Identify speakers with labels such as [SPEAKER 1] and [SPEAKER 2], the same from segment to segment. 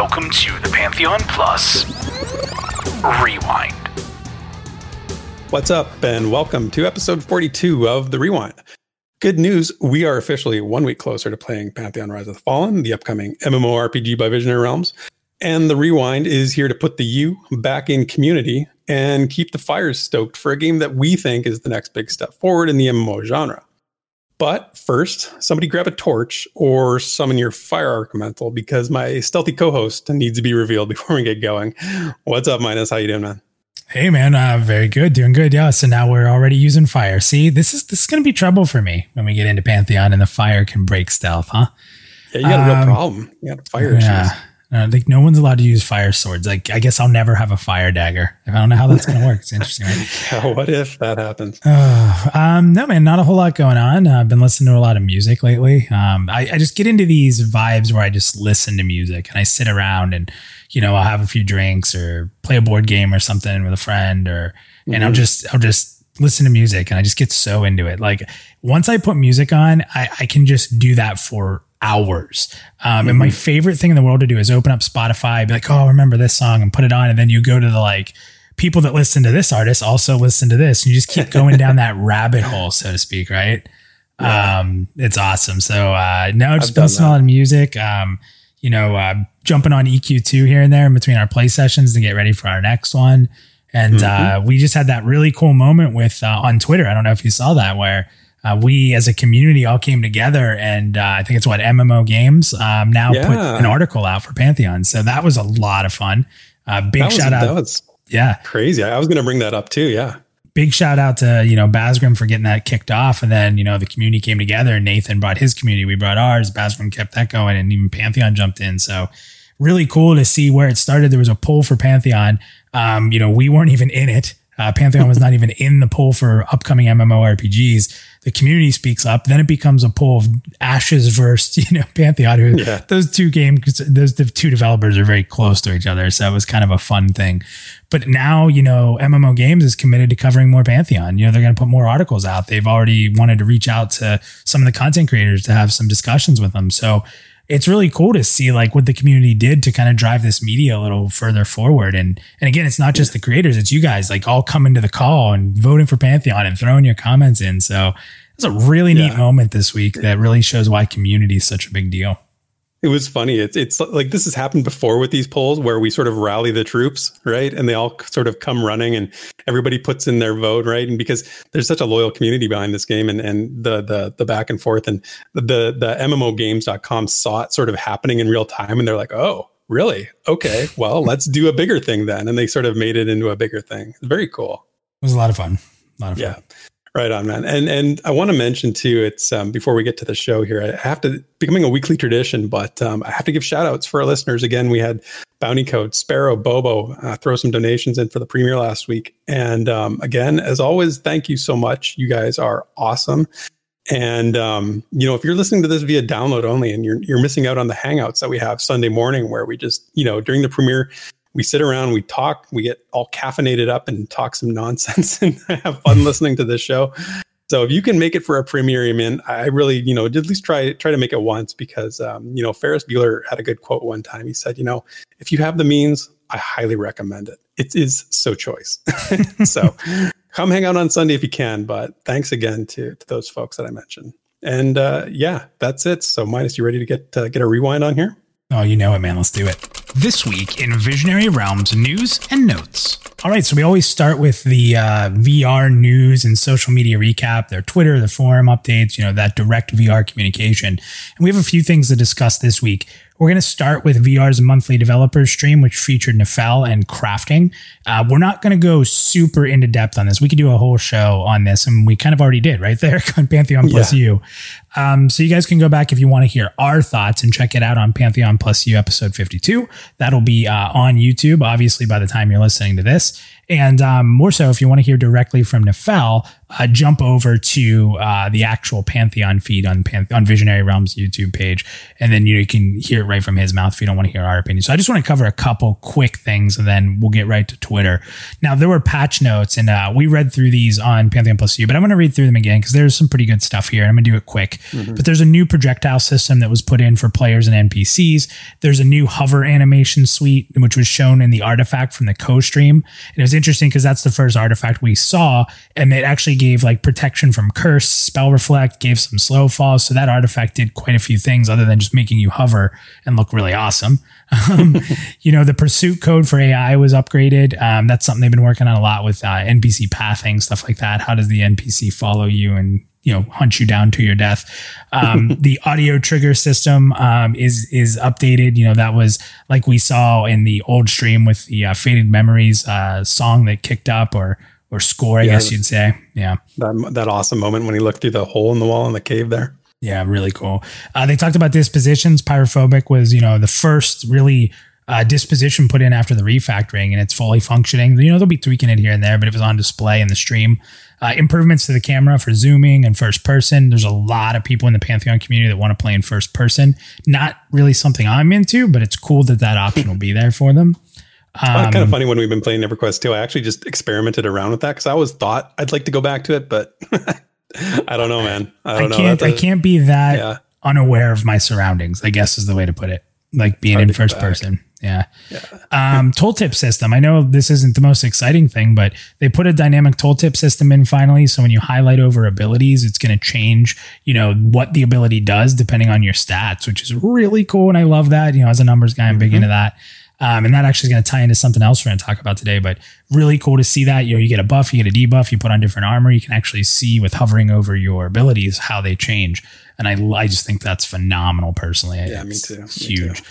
[SPEAKER 1] Welcome to the Pantheon Plus Rewind.
[SPEAKER 2] What's up, and welcome to episode 42 of The Rewind. Good news, we are officially one week closer to playing Pantheon Rise of the Fallen, the upcoming MMORPG by Visionary Realms. And The Rewind is here to put the you back in community and keep the fires stoked for a game that we think is the next big step forward in the MMO genre. But first, somebody grab a torch or summon your fire elemental because my stealthy co-host needs to be revealed before we get going. What's up, Minus? How you doing, man?
[SPEAKER 3] Hey man, uh, very good, doing good. Yeah, so now we're already using fire. See, this is this is gonna be trouble for me when we get into Pantheon and the fire can break stealth, huh?
[SPEAKER 2] Yeah, you got a real um, problem. You got fire yeah. issues.
[SPEAKER 3] Uh, like no one's allowed to use fire swords. Like I guess I'll never have a fire dagger. I don't know how that's going to work. It's interesting. Right?
[SPEAKER 2] yeah, what if that happens?
[SPEAKER 3] Uh, um, no, man, not a whole lot going on. Uh, I've been listening to a lot of music lately. Um, I, I, just get into these vibes where I just listen to music and I sit around and you know I'll have a few drinks or play a board game or something with a friend or mm-hmm. and I'll mm-hmm. just I'll just listen to music and I just get so into it. Like once I put music on, I, I can just do that for hours. Um, mm-hmm. And my mm-hmm. favorite thing in the world to do is open up Spotify, be like, oh, remember this song and put it on. And then you go to the like, people that listen to this artist also listen to this. And you just keep going down that rabbit hole, so to speak, right? Yeah. Um, it's awesome. So, uh, no, just listening to music. Um, you know, uh, jumping on EQ2 here and there in between our play sessions to get ready for our next one. And mm-hmm. uh, we just had that really cool moment with uh, on Twitter. I don't know if you saw that, where uh, we as a community all came together and uh, I think it's what MMO Games um, now yeah. put an article out for Pantheon. So that was a lot of fun. Uh, big
[SPEAKER 2] was,
[SPEAKER 3] shout out.
[SPEAKER 2] Yeah, crazy. I was going to bring that up too. Yeah.
[SPEAKER 3] Big shout out to, you know, Basgrim for getting that kicked off. And then, you know, the community came together. Nathan brought his community. We brought ours. Basgrim kept that going and even Pantheon jumped in. So really cool to see where it started. There was a poll for Pantheon. Um, you know, we weren't even in it. Uh, Pantheon was not even in the poll for upcoming MMORPGs the community speaks up. Then it becomes a poll of Ashes versus you know Pantheon. Who, yeah. Those two games, those the two developers are very close to each other, so it was kind of a fun thing. But now you know MMO Games is committed to covering more Pantheon. You know they're going to put more articles out. They've already wanted to reach out to some of the content creators to have some discussions with them. So it's really cool to see like what the community did to kind of drive this media a little further forward. And and again, it's not just the creators, it's you guys like all coming to the call and voting for Pantheon and throwing your comments in. So it's a really neat yeah. moment this week that really shows why community is such a big deal.
[SPEAKER 2] It was funny. It's it's like this has happened before with these polls where we sort of rally the troops, right? And they all sort of come running and everybody puts in their vote, right? And because there's such a loyal community behind this game and, and the the the back and forth and the the MMOgames.com saw it sort of happening in real time and they're like, "Oh, really? Okay. Well, let's do a bigger thing then." And they sort of made it into a bigger thing. Very cool.
[SPEAKER 3] It was a lot of fun. A lot of
[SPEAKER 2] fun. Yeah. Right on, man. And and I want to mention too, it's um, before we get to the show here, I have to becoming a weekly tradition, but um, I have to give shout outs for our listeners. Again, we had Bounty Code, Sparrow, Bobo uh, throw some donations in for the premiere last week. And um, again, as always, thank you so much. You guys are awesome. And um, you know, if you're listening to this via download only and you're you're missing out on the hangouts that we have Sunday morning where we just, you know, during the premiere we sit around, we talk, we get all caffeinated up and talk some nonsense and have fun listening to this show. So if you can make it for a premiere, man, I really, you know, at least try try to make it once because, um, you know, Ferris Bueller had a good quote one time. He said, you know, if you have the means, I highly recommend it. It is so choice. so come hang out on Sunday if you can. But thanks again to to those folks that I mentioned. And uh, yeah, that's it. So, minus, you ready to get uh, get a rewind on here?
[SPEAKER 3] Oh, you know it, man. Let's do it.
[SPEAKER 1] This week in Visionary Realms news and notes.
[SPEAKER 3] All right, so we always start with the uh, VR news and social media recap, their Twitter, the forum updates, you know, that direct VR communication. And we have a few things to discuss this week. We're going to start with VR's monthly developers stream, which featured Nefel and crafting. Uh, we're not going to go super into depth on this. We could do a whole show on this, and we kind of already did right there on Pantheon Plus yeah. U. Um, so you guys can go back if you want to hear our thoughts and check it out on Pantheon Plus U episode 52. That'll be uh, on YouTube, obviously, by the time you're listening to this. And um, more so, if you want to hear directly from Nefel, uh, jump over to uh, the actual Pantheon feed on Panth- on Visionary Realms YouTube page, and then you, know, you can hear it right from his mouth if you don't want to hear our opinion. So I just want to cover a couple quick things, and then we'll get right to Twitter. Now there were patch notes, and uh, we read through these on Pantheon Plus U, but I'm going to read through them again because there's some pretty good stuff here. I'm going to do it quick. Mm-hmm. But there's a new projectile system that was put in for players and NPCs. There's a new hover animation suite, which was shown in the artifact from the co stream, and it was interesting because that's the first artifact we saw, and it actually gave like protection from curse, spell reflect, gave some slow falls. So that artifact did quite a few things other than just making you hover and look really awesome. Um, you know, the pursuit code for AI was upgraded. Um, that's something they've been working on a lot with uh, NPC pathing, stuff like that. How does the NPC follow you and you know hunt you down to your death. Um, the audio trigger system um, is is updated. You know that was like we saw in the old stream with the uh, Faded Memories uh, song that kicked up or or score, I yeah, guess you'd say. Yeah.
[SPEAKER 2] That, that awesome moment when he looked through the hole in the wall in the cave there.
[SPEAKER 3] Yeah, really cool. Uh, they talked about dispositions. Pyrophobic was, you know, the first really uh, disposition put in after the refactoring and it's fully functioning. You know, they'll be tweaking it here and there, but it was on display in the stream. Uh, improvements to the camera for zooming and first person. There's a lot of people in the Pantheon community that want to play in first person. Not really something I'm into, but it's cool that that option will be there for them.
[SPEAKER 2] Um, kind of funny when we've been playing EverQuest 2. I actually just experimented around with that because I always thought I'd like to go back to it, but I don't know, man. I don't
[SPEAKER 3] I can't, know. A, I can't be that yeah. unaware of my surroundings. I guess is the way to put it. Like being in first person. Yeah. yeah. um, tooltip system. I know this isn't the most exciting thing, but they put a dynamic tooltip system in finally. So when you highlight over abilities, it's going to change, you know, what the ability does depending on your stats, which is really cool. And I love that. You know, as a numbers guy, I'm mm-hmm. big into that. Um, and that actually is going to tie into something else we're going to talk about today, but really cool to see that. You know, you get a buff, you get a debuff, you put on different armor, you can actually see with hovering over your abilities how they change. And I, I just think that's phenomenal personally.
[SPEAKER 2] Yeah, it's me too.
[SPEAKER 3] Huge. Me too.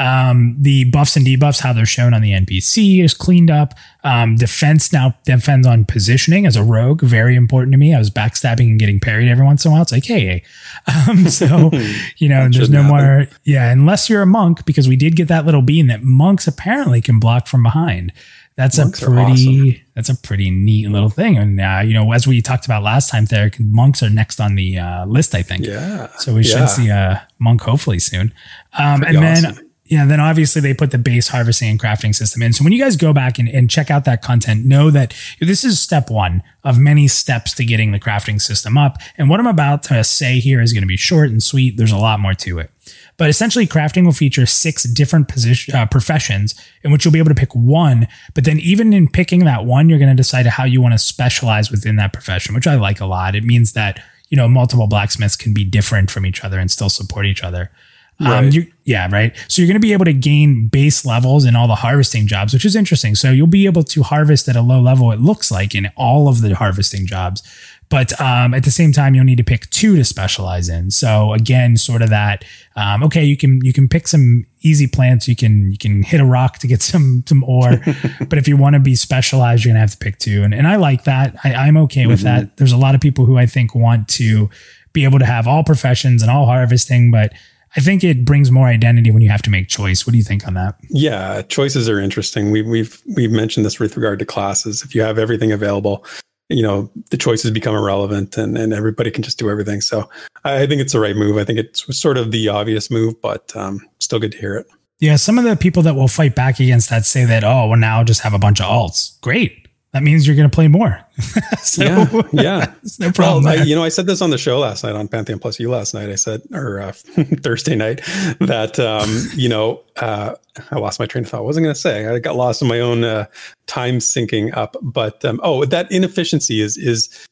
[SPEAKER 3] Um, the buffs and debuffs, how they're shown on the NPC, is cleaned up. Um, defense now defends on positioning as a rogue, very important to me. I was backstabbing and getting parried every once in a while. It's like, hey, hey. Um, so, you know, there's no happen. more. Yeah, unless you're a monk, because we did get that little bean that monks apparently can block from behind. That's monks a pretty awesome. that's a pretty neat little thing. And uh, you know, as we talked about last time, there monks are next on the uh, list, I think.
[SPEAKER 2] Yeah.
[SPEAKER 3] So we
[SPEAKER 2] yeah.
[SPEAKER 3] should see a monk hopefully soon. Um, and awesome. then yeah, then obviously they put the base harvesting and crafting system in. So when you guys go back and, and check out that content, know that this is step one of many steps to getting the crafting system up. And what I'm about to say here is going to be short and sweet. There's a lot more to it. But essentially, crafting will feature six different position, uh, professions in which you'll be able to pick one. But then, even in picking that one, you're going to decide how you want to specialize within that profession, which I like a lot. It means that you know multiple blacksmiths can be different from each other and still support each other. Um, right. Um, you, yeah, right. So you're going to be able to gain base levels in all the harvesting jobs, which is interesting. So you'll be able to harvest at a low level. It looks like in all of the harvesting jobs, but um, at the same time, you'll need to pick two to specialize in. So again, sort of that. Um, okay, you can you can pick some easy plants. You can you can hit a rock to get some some ore, but if you want to be specialized, you're gonna have to pick two. And and I like that. I, am okay with mm-hmm. that. There's a lot of people who I think want to be able to have all professions and all harvesting, but I think it brings more identity when you have to make choice. What do you think on that?
[SPEAKER 2] Yeah, choices are interesting. We, we've we've mentioned this with regard to classes. If you have everything available, you know the choices become irrelevant, and and everybody can just do everything. So I think it's the right move. I think it's sort of the obvious move, but um, still good to hear it.
[SPEAKER 3] Yeah, some of the people that will fight back against that say that, oh, well, now just have a bunch of alts. Great that means you're going to play more.
[SPEAKER 2] so, yeah, yeah, no problem. Well, I, you know, I said this on the show last night on Pantheon Plus U last night. I said, or uh, Thursday night, that um, you know, uh, I lost my train of thought. I wasn't going to say? I got lost in my own uh, time syncing up. But um, oh, that inefficiency is is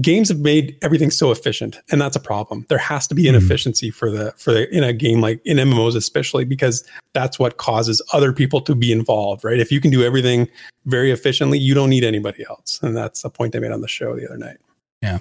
[SPEAKER 2] games have made everything so efficient and that's a problem. There has to be an mm. efficiency for the for the in a game like in mmos especially because that's what causes other people to be involved right? If you can do everything very efficiently you don't need anybody else. And that's a point i made on the show the other night.
[SPEAKER 3] Yeah.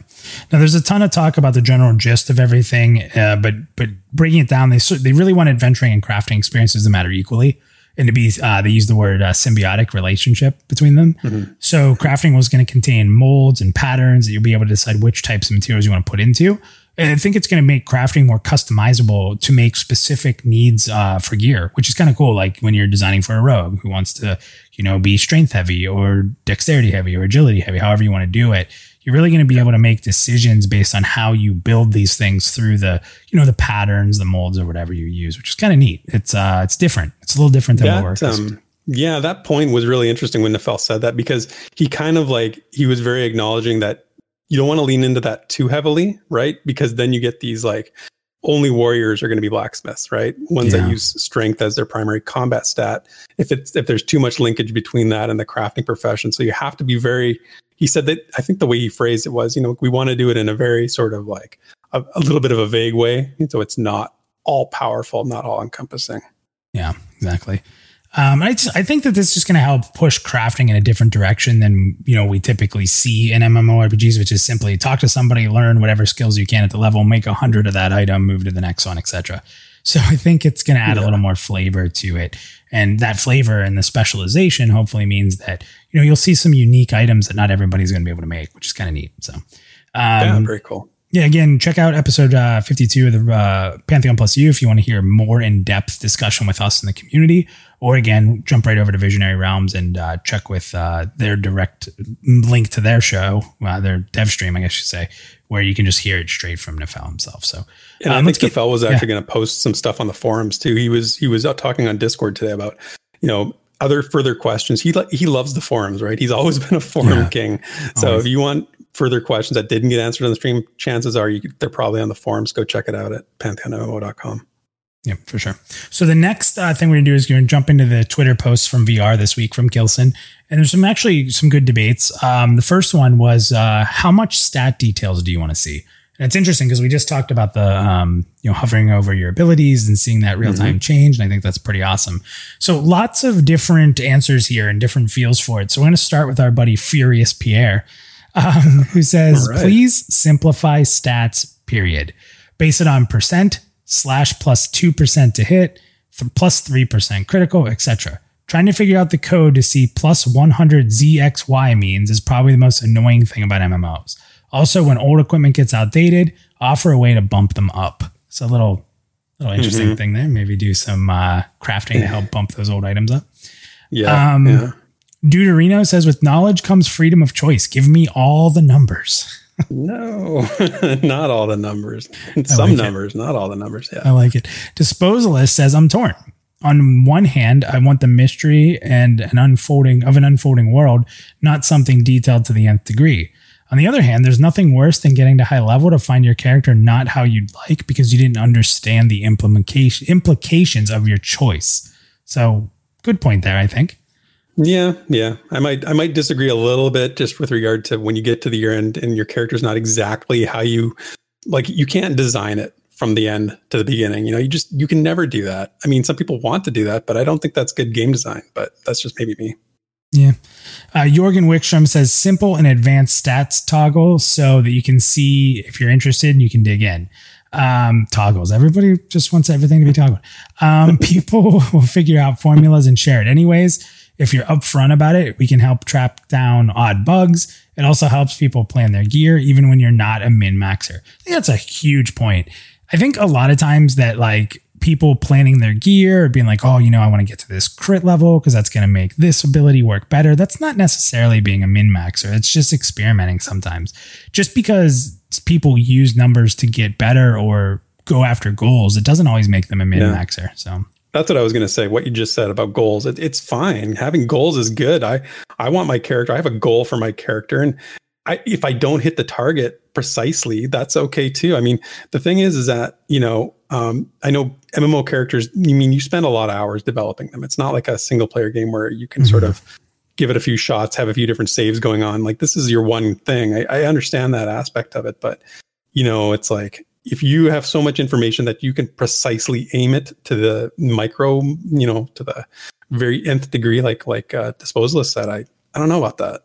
[SPEAKER 3] Now there's a ton of talk about the general gist of everything, uh, but but breaking it down, they they really want adventuring and crafting experiences to matter equally and to be uh, they use the word uh, symbiotic relationship between them. Mm-hmm. So crafting was going to contain molds and patterns that you'll be able to decide which types of materials you want to put into. And I think it's going to make crafting more customizable to make specific needs uh, for gear, which is kind of cool. Like when you're designing for a rogue who wants to, you know, be strength heavy or dexterity heavy or agility heavy, however you want to do it. You're really going to be able to make decisions based on how you build these things through the, you know, the patterns, the molds, or whatever you use, which is kind of neat. It's uh, it's different. It's a little different than
[SPEAKER 2] that,
[SPEAKER 3] what
[SPEAKER 2] um, yeah, that point was really interesting when Nefel said that because he kind of like he was very acknowledging that you don't want to lean into that too heavily, right? Because then you get these like only warriors are going to be blacksmiths, right? Ones
[SPEAKER 3] Yeah.
[SPEAKER 2] that use strength as their primary combat stat. If it's if there's too much linkage between that and the crafting profession, so you have to be very. He said that I think the way he phrased it was, you know, we want to do it in a very sort of like a, a little bit of a vague way, so it's not all powerful, not all encompassing.
[SPEAKER 3] Yeah, exactly. Um, I, just, I think that this is just going to help push crafting in a different direction than you know we typically see in MMORPGs, which is simply talk to somebody, learn whatever skills you can at the level, make a hundred of that item, move to the next one, etc. So I think it's going to add a little more flavor to it, and that flavor and the specialization hopefully means that you know you'll see some unique items that not everybody's going to be able to make, which is kind of neat. So. Um,
[SPEAKER 2] yeah, very cool.
[SPEAKER 3] Yeah, again, check out episode uh, 52 of the uh, Pantheon Plus U if you want to hear more in depth discussion with us in the community. Or again, jump right over to Visionary Realms and uh, check with uh, their direct link to their show, uh, their dev stream, I guess you should say, where you can just hear it straight from Nefel himself. So,
[SPEAKER 2] And I
[SPEAKER 3] um,
[SPEAKER 2] think
[SPEAKER 3] let's
[SPEAKER 2] Nefel was actually going to post some stuff on the forums too. He was he was out talking on Discord today about you know other further questions. He he loves the forums, right? He's always been a forum
[SPEAKER 3] Yeah.
[SPEAKER 2] king. So
[SPEAKER 3] Always.
[SPEAKER 2] if you want further questions that didn't get answered on the stream, chances are you, they're probably on the forums. Go check it out at pantheonmmo.com.
[SPEAKER 3] Yeah, for sure. So the next uh, thing we're gonna do is we're gonna jump into the Twitter posts from VR this week from Kilsin, and there's some actually some good debates. Um, the first one was uh, how much stat details do you want to see? And it's interesting because we just talked about the um, you know hovering over your abilities and seeing that real time change, and I think that's pretty awesome. So lots of different answers here and different feels for it. So we're gonna start with our buddy Furious Pierre, um, who says,
[SPEAKER 2] right.
[SPEAKER 3] "Please simplify stats. Period. Base it on percent slash plus 2% to hit, th- plus 3% critical, etc. Trying to figure out the code to see plus 100 ZXY means is probably the most annoying thing about MMOs. Also, when old equipment gets outdated, offer a way to bump them up. It's a little, little interesting thing there. Maybe do some uh, crafting to help bump those old items up.
[SPEAKER 2] Yeah,
[SPEAKER 3] Um,
[SPEAKER 2] yeah.
[SPEAKER 3] Deuterino says, with knowledge comes freedom of choice. Give me all the numbers.
[SPEAKER 2] No, not all the numbers. Some
[SPEAKER 3] like it.
[SPEAKER 2] numbers, not all the numbers. Yeah.
[SPEAKER 3] I like it. Disposalist says I'm torn. On one hand, I want the mystery and an unfolding of an unfolding world, not something detailed to the nth degree. On the other hand, there's nothing worse than getting to high level to find your character not how you'd like because you didn't understand the implementation implications of your choice. So, good point there, I think.
[SPEAKER 2] Yeah, yeah. I might I might disagree a little bit just with regard to when you get to the year end and your character's not exactly how you like. You can't design it from the end to the beginning. You know, you just you can never do that. I mean, some people want to do that, but I don't think that's good game design. But that's just maybe me.
[SPEAKER 3] Yeah. Uh, Jorgen Wickstrom says simple and advanced stats toggle so that you can see if you're interested and you can dig in. Um, toggles. Everybody just wants everything to be toggled. Um, people will figure out formulas and share it anyways. If you're upfront about it, we can help trap down odd bugs. It also helps people plan their gear, even when you're not a min maxer. I think that's a huge point. I think a lot of times that like people planning their gear or being like, oh, you know, I want to get to this crit level because that's going to make this ability work better. That's not necessarily being a min maxer. It's just experimenting sometimes. Just because people use numbers to get better or go after goals, it doesn't always make them a min
[SPEAKER 2] Yeah.
[SPEAKER 3] maxer. So
[SPEAKER 2] That's what I was going to say. What you just said about goals, it, it's fine. Having goals is good. I I want my character. I have a goal for my character, and I if I don't hit the target precisely, that's okay too. I mean, the thing is, is that you know, um, I know MMO characters. You mean you spend a lot of hours developing them. It's not like a single player game where you can sort of give it a few shots, have a few different saves going on. Like this is your one thing. I, I understand that aspect of it, but you know, it's like if you have so much information that you can precisely aim it to the micro, you know, to the very nth degree, like like uh, disposalist said, I I don't know about that.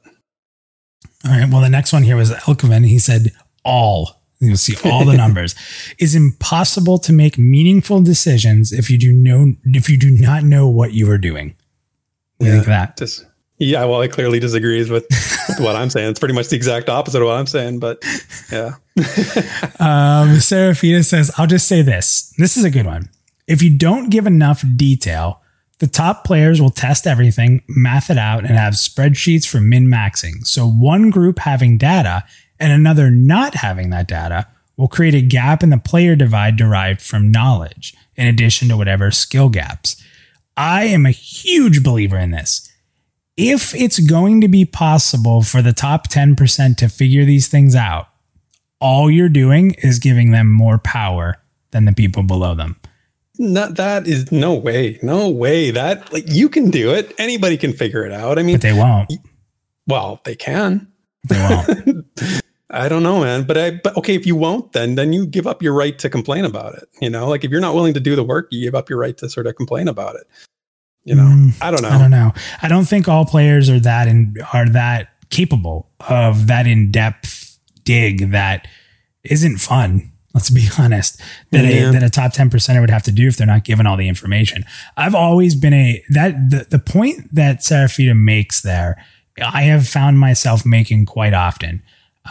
[SPEAKER 3] All right. Well, the next one here was Elkoven. He said all. You'll see all the numbers. Is impossible to make meaningful decisions if you do know if you do not know what you are doing. Do think of that?
[SPEAKER 2] Just Yeah, well, it clearly disagrees with, what I'm saying. It's pretty much the exact opposite of what I'm saying, but yeah.
[SPEAKER 3] um, Serafina says, I'll just say this. This is a good one. If you don't give enough detail, the top players will test everything, math it out, and have spreadsheets for min maxing. So one group having data and another not having that data will create a gap in the player divide derived from knowledge, in addition to whatever skill gaps. I am a huge believer in this if it's going to be possible for the top 10% to figure these things out, all you're doing is giving them more power than the people below them.
[SPEAKER 2] Not that is no way, no way. That like you can do it. Anybody can figure it out. I mean,
[SPEAKER 3] but they won't.
[SPEAKER 2] Well, they can.
[SPEAKER 3] They won't.
[SPEAKER 2] I don't know, man. But I, but okay, if you won't, then then you give up your right to complain about it. You know, like if you're not willing to do the work, you give up your right to sort of complain about it. You know, mm, I don't know.
[SPEAKER 3] I don't know. I don't think all players are that and are that capable of that in depth dig that isn't fun. Let's be honest. That yeah. a, that a top ten percenter would have to do if they're not given all the information. I've always been a that the the point that Serafina makes there. I have found myself making quite often.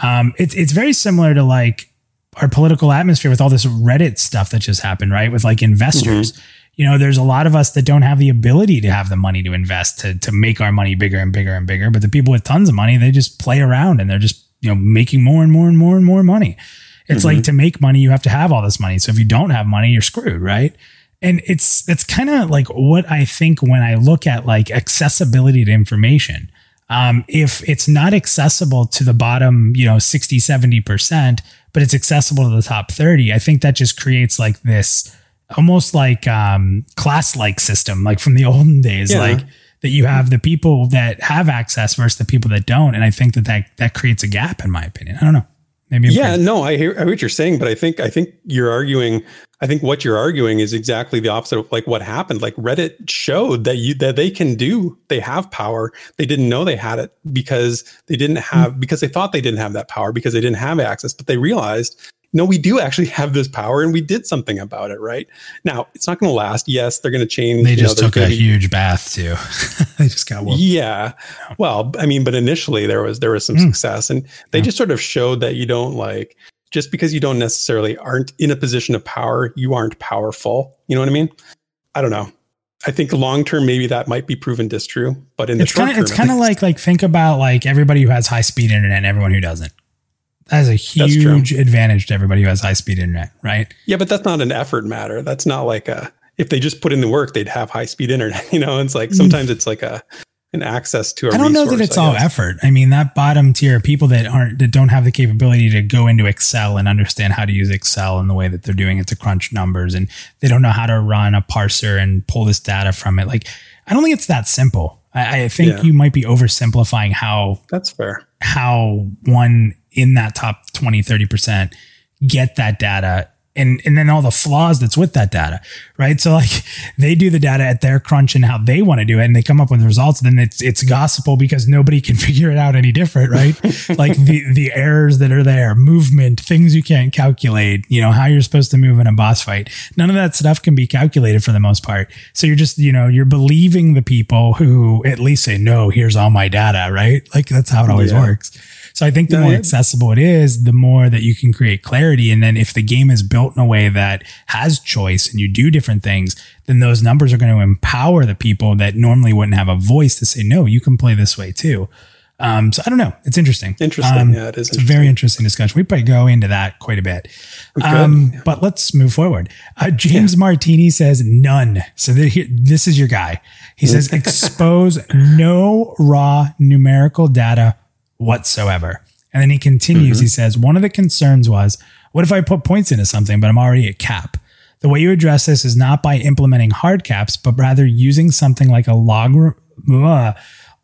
[SPEAKER 3] Um, it's it's very similar to like our political atmosphere with all this Reddit stuff that just happened, right? With like investors. Mm-hmm you know, there's a lot of us that don't have the ability to have the money to invest to to make our money bigger and bigger and bigger. But the people with tons of money, they just play around and they're just you know making more and more and more and more money. It's mm-hmm. like to make money, you have to have all this money. So if you don't have money, you're screwed, right? And it's it's kind of like what I think when I look at like accessibility to information. Um, if it's not accessible to the bottom, you know, 60, 70%, but it's accessible to the top 30, I think that just creates like this almost like um, class like system, like from the olden days, yeah. like that you have the people that have access versus the people that don't. And I think that that, that creates a gap, in my opinion. I don't know.
[SPEAKER 2] Maybe. I'm yeah, crazy. no, I hear, I hear what you're saying, but I think I think you're arguing. I think what you're arguing is exactly the opposite of like what happened. Like Reddit showed that you that they can do. They have power. They didn't know they had it because they didn't have mm-hmm. because they thought they didn't have that power because they didn't have access. But they realized no, we do actually have this power and we did something about it, right? Now, it's not going to last. Yes, they're going to change.
[SPEAKER 3] They just know, took a be, huge bath too. they just got
[SPEAKER 2] whooped. Yeah. Well, I mean, but initially there was there was some mm. success and they yeah. just sort of showed that you don't like just because you don't necessarily aren't in a position of power, you aren't powerful. You know what I mean? I don't know. I think long term, maybe that might be proven distrue, but in the
[SPEAKER 3] it's
[SPEAKER 2] short
[SPEAKER 3] kinda, term, it's kind of like like think about like everybody who has high speed internet and everyone who doesn't. That is a huge advantage to everybody who has high speed internet, right?
[SPEAKER 2] Yeah, but that's not an effort matter. That's not like a if they just put in the work, they'd have high speed internet. You know, it's like mm. sometimes it's like a an access to a
[SPEAKER 3] I don't
[SPEAKER 2] resource,
[SPEAKER 3] know that it's all effort. I mean, that bottom tier of people that aren't that don't have the capability to go into Excel and understand how to use Excel in the way that they're doing it to crunch numbers and they don't know how to run a parser and pull this data from it. Like, I don't think it's that simple. I, I think yeah. you might be oversimplifying how
[SPEAKER 2] that's fair.
[SPEAKER 3] How one in that top 20, 30% get that data and and then all the flaws that's with that data, right? So like they do the data at their crunch and how they want to do it, and they come up with the results. Then it's it's gospel because nobody can figure it out any different, right? like the the errors that are there, movement, things you can't calculate, you know how you're supposed to move in a boss fight. None of that stuff can be calculated for the most part. So you're just you know you're believing the people who at least say no, here's all my data, right? Like that's how it always yeah. works. So I think the more accessible it is, the more that you can create clarity. And then if the game is built in a way that has choice and you do different things, then those numbers are going to empower the people that normally wouldn't have a voice to say, no, you can play this way too. Um, so I don't know. It's interesting.
[SPEAKER 2] Interesting.
[SPEAKER 3] Um,
[SPEAKER 2] yeah, it is.
[SPEAKER 3] It's a very interesting discussion. We probably go into that quite a bit. Um, but let's move forward. Uh, James yeah. Martini says none. So the, this is your guy. He says expose no raw numerical data whatsoever. And then he continues, mm-hmm. he says, one of the concerns was, what if I put points into something, but I'm already at cap? The way you address this is not by implementing hard caps, but rather using something like a log, uh,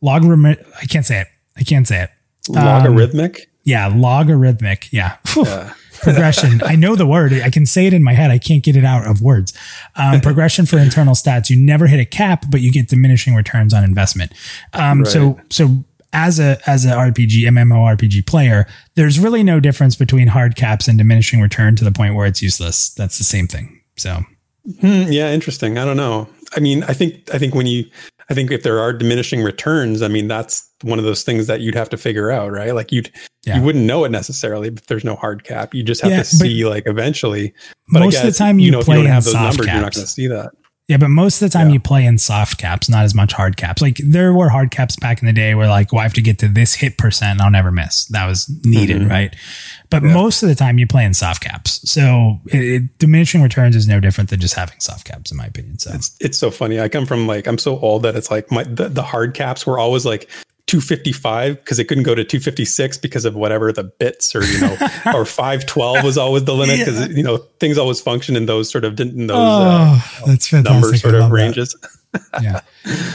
[SPEAKER 3] logarithmic. I can't say it. I can't say it.
[SPEAKER 2] Logarithmic?
[SPEAKER 3] Um, yeah, logarithmic. Yeah. yeah. progression. I know the word. I can say it in my head. I can't get it out of words. Um, progression for internal stats. You never hit a cap, but you get diminishing returns on investment. Um, right. So, so as a as a RPG MMORPG player, there's really no difference between hard caps and diminishing return to the point where it's useless. That's the same thing. So,
[SPEAKER 2] hmm, yeah, interesting. I don't know. I mean, I think I think when you, I think if there are diminishing returns, I mean, that's one of those things that you'd have to figure out, right? Like you'd, yeah. you wouldn't know it necessarily but there's no hard cap. You just have yeah, to see like eventually.
[SPEAKER 3] But most guess, of the time you, you know, play if you don't have those numbers, caps. you're
[SPEAKER 2] not going to see that.
[SPEAKER 3] Yeah, but most of the time yeah. you play in soft caps, not as much hard caps. Like there were hard caps back in the day where like, well, I have to get to this hit percent, I'll never miss. That was needed, mm-hmm. right? But yeah. most of the time you play in soft caps. So it, it, diminishing returns is no different than just having soft caps, in my opinion. So
[SPEAKER 2] it's it's so funny. I come from like I'm so old that it's like my the, the hard caps were always like 255 because it couldn't go to 256 because of whatever the bits or you know or 512 was always the limit because yeah. you know things always function in those sort of in those uh, oh, uh, that's number sort of ranges.
[SPEAKER 3] Yeah.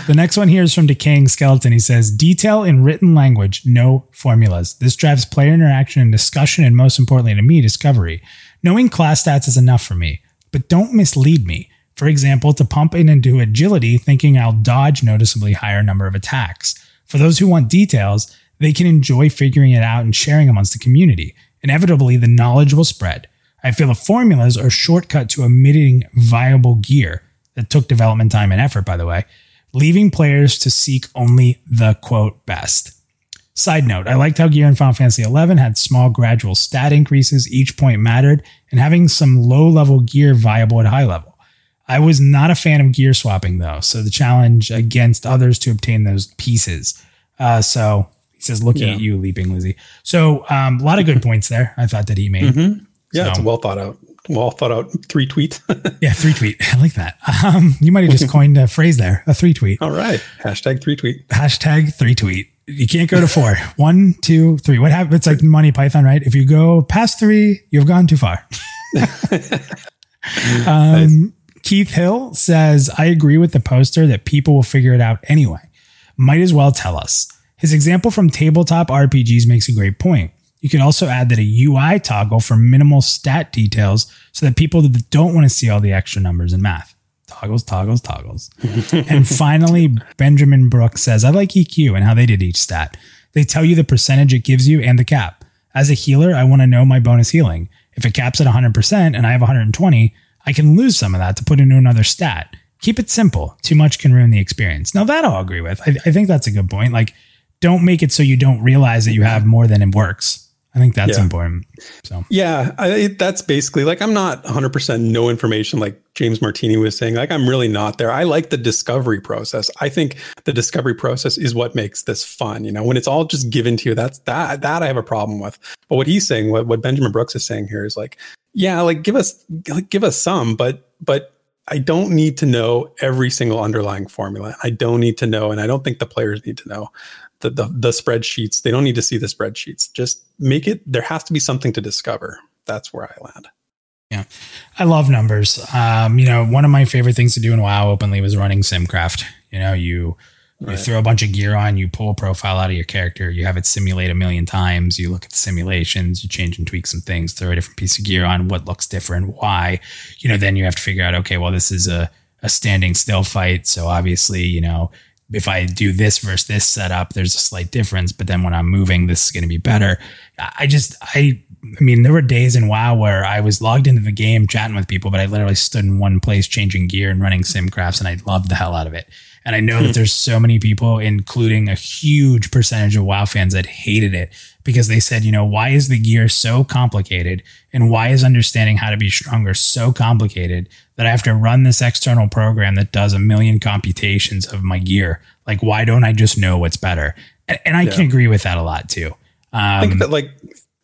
[SPEAKER 3] The next one here is from decaying skeleton. He says detail in written language no formulas. This drives player interaction and discussion and most importantly to me discovery. Knowing class stats is enough for me but don't mislead me. For example to pump in into agility thinking i'll dodge noticeably higher number of attacks for those who want details, they can enjoy figuring it out and sharing amongst the community. Inevitably, the knowledge will spread. I feel the formulas are a shortcut to omitting viable gear that took development time and effort, by the way, leaving players to seek only the quote best. Side note, I liked how gear in Final Fantasy XI had small gradual stat increases, each point mattered, and having some low level gear viable at high level. I was not a fan of gear swapping though, so the challenge against others to obtain those pieces. Uh, so he says, looking yeah. at you, leaping Lizzie. So um, a lot of good points there. I thought that he made.
[SPEAKER 2] Mm-hmm. Yeah, so, it's well thought out, well thought out three tweet.
[SPEAKER 3] yeah, three tweet. I like that. Um, you might have just coined a phrase there, a three tweet.
[SPEAKER 2] All right, hashtag three tweet.
[SPEAKER 3] Hashtag three tweet. You can't go to four. One, two, three. What happens? It's like Monty Python, right? If you go past three, you've gone too far. um, nice. Keith Hill says, I agree with the poster that people will figure it out anyway. Might as well tell us. His example from tabletop RPGs makes a great point. You could also add that a UI toggle for minimal stat details so that people that don't want to see all the extra numbers in math. Toggles, toggles, toggles. and finally, Benjamin Brooks says, I like EQ and how they did each stat. They tell you the percentage it gives you and the cap. As a healer, I want to know my bonus healing. If it caps at 100% and I have 120, I can lose some of that to put into another stat. Keep it simple. Too much can ruin the experience. Now, that I'll agree with. I, I think that's a good point. Like, don't make it so you don't realize that you have more than it works. I think that's yeah. important. So
[SPEAKER 2] yeah, I, that's basically like I'm not 100 percent no information like James Martini was saying. Like I'm really not there. I like the discovery process. I think the discovery process is what makes this fun. You know, when it's all just given to you, that's that that I have a problem with. But what he's saying, what what Benjamin Brooks is saying here is like yeah, like give us like, give us some, but but I don't need to know every single underlying formula. I don't need to know, and I don't think the players need to know the, the the spreadsheets. They don't need to see the spreadsheets. Just make it. There has to be something to discover. That's where I land.
[SPEAKER 3] Yeah, I love numbers. Um, you know, one of my favorite things to do in WoW openly was running SimCraft. You know, you Right. You throw a bunch of gear on, you pull a profile out of your character, you have it simulate a million times, you look at the simulations, you change and tweak some things, throw a different piece of gear on, what looks different, why. You know, then you have to figure out, okay, well, this is a, a standing still fight. So obviously, you know, if I do this versus this setup, there's a slight difference. But then when I'm moving, this is going to be better. I just, I, I mean, there were days in WoW where I was logged into the game chatting with people, but I literally stood in one place changing gear and running sim crafts, and I loved the hell out of it. And I know that hmm. there's so many people, including a huge percentage of WoW fans, that hated it because they said, you know, why is the gear so complicated? And why is understanding how to be stronger so complicated that I have to run this external program that does a million computations of my gear? Like, why don't I just know what's better? And, and I yeah. can agree with that a lot too.
[SPEAKER 2] Um, think of it like,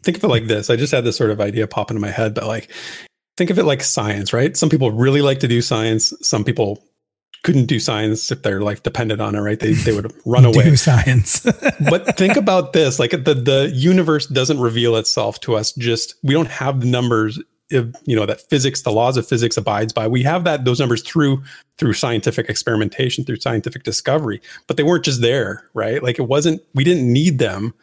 [SPEAKER 2] think of it like this. I just had this sort of idea pop into my head, but like, think of it like science, right? Some people really like to do science. Some people couldn't do science if their life depended on it, right? They they would run away.
[SPEAKER 3] do science.
[SPEAKER 2] but think about this: like the the universe doesn't reveal itself to us. Just we don't have the numbers. If, you know that physics, the laws of physics abides by. We have that those numbers through through scientific experimentation, through scientific discovery. But they weren't just there, right? Like it wasn't. We didn't need them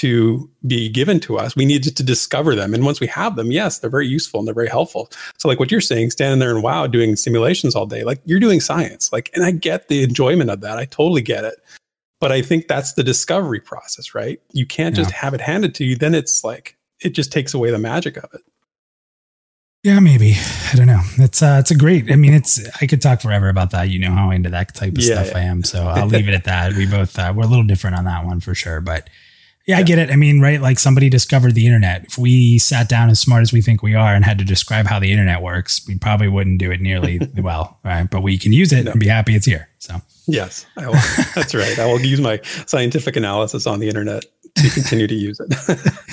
[SPEAKER 2] to be given to us. We needed to discover them. And once we have them, yes, they're very useful and they're very helpful. So like what you're saying, standing there and wow, doing simulations all day, like you're doing science. Like, and I get the enjoyment of that. I totally get it. But I think that's the discovery process, right? You can't just yeah. have it handed to you. Then it's like, it just takes away the magic of it.
[SPEAKER 3] Yeah, maybe. I don't know. It's uh it's a great I mean it's I could talk forever about that. You know how into that type of
[SPEAKER 2] Yeah,
[SPEAKER 3] stuff
[SPEAKER 2] yeah.
[SPEAKER 3] I am. So I'll leave it at that. We both uh, we're a little different on that one for sure. But yeah, I get it. I mean, right, like somebody discovered the internet. If we sat down as smart as we think we are and had to describe how the internet works, we probably wouldn't do it nearly well, right? But we can use it and be happy it's here. So
[SPEAKER 2] Yes, I will. that's right. I will use my scientific analysis on the internet to continue to use it.